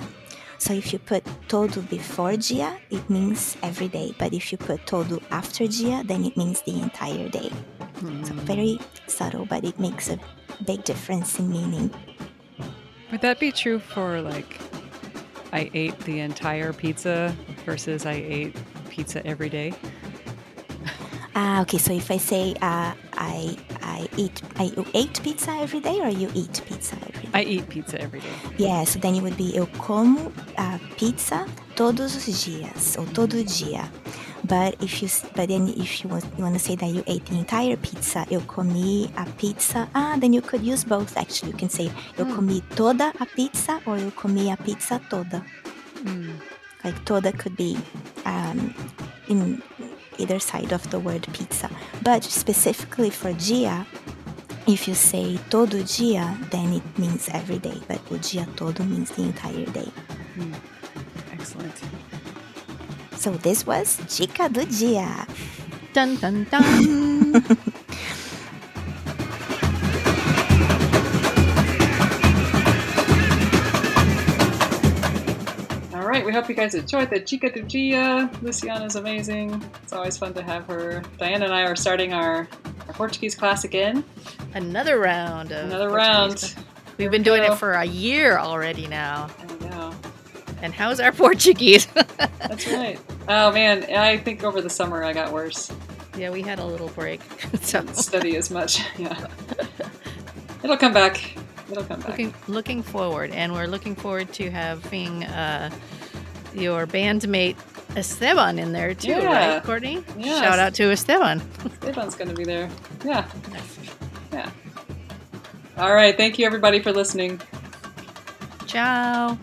So if you put todo before dia, it means every day. But if you put todo after dia, then it means the entire day. So very subtle, but it makes a big difference in meaning. Would that be true for like I ate the entire pizza versus I ate pizza every day? Ah, okay. So if I say uh, I I eat I you ate pizza every day, or you eat pizza every day? I eat pizza every day. Yeah. So then it would be eu como uh, pizza todos os dias or todo dia. But if you but then if you want, you want to say that you ate the entire pizza, eu comi a pizza. Ah, then you could use both actually. You can say eu Hmm. comi toda a pizza or eu comi a pizza toda. Mm. Like toda could be um, in either side of the word pizza. But specifically for dia, if you say todo dia, then it means every day. But o dia todo means the entire day. Excellent. So this was Dica do Dia. Dun dun dun. <laughs> All right, we hope you guys enjoyed the Dica do Dia. Luciana's amazing. It's always fun to have her. Diana and I are starting our, our Portuguese class again. Another round of Another Portuguese. round. We've been doing go. it for a year already now. I know. And how's our Portuguese? <laughs> That's right. Oh man, I think over the summer I got worse. yeah, we had a little break. <laughs> so Didn't study as much. <laughs> Yeah. It'll come back. It'll come back. looking looking forward, and we're looking forward to having uh, your bandmate Esteban in there too, Yeah. right, Courtney? Yes. Shout out to Esteban. Esteban's gonna be there. Yeah. Yeah. All right. Thank you everybody for listening. Ciao.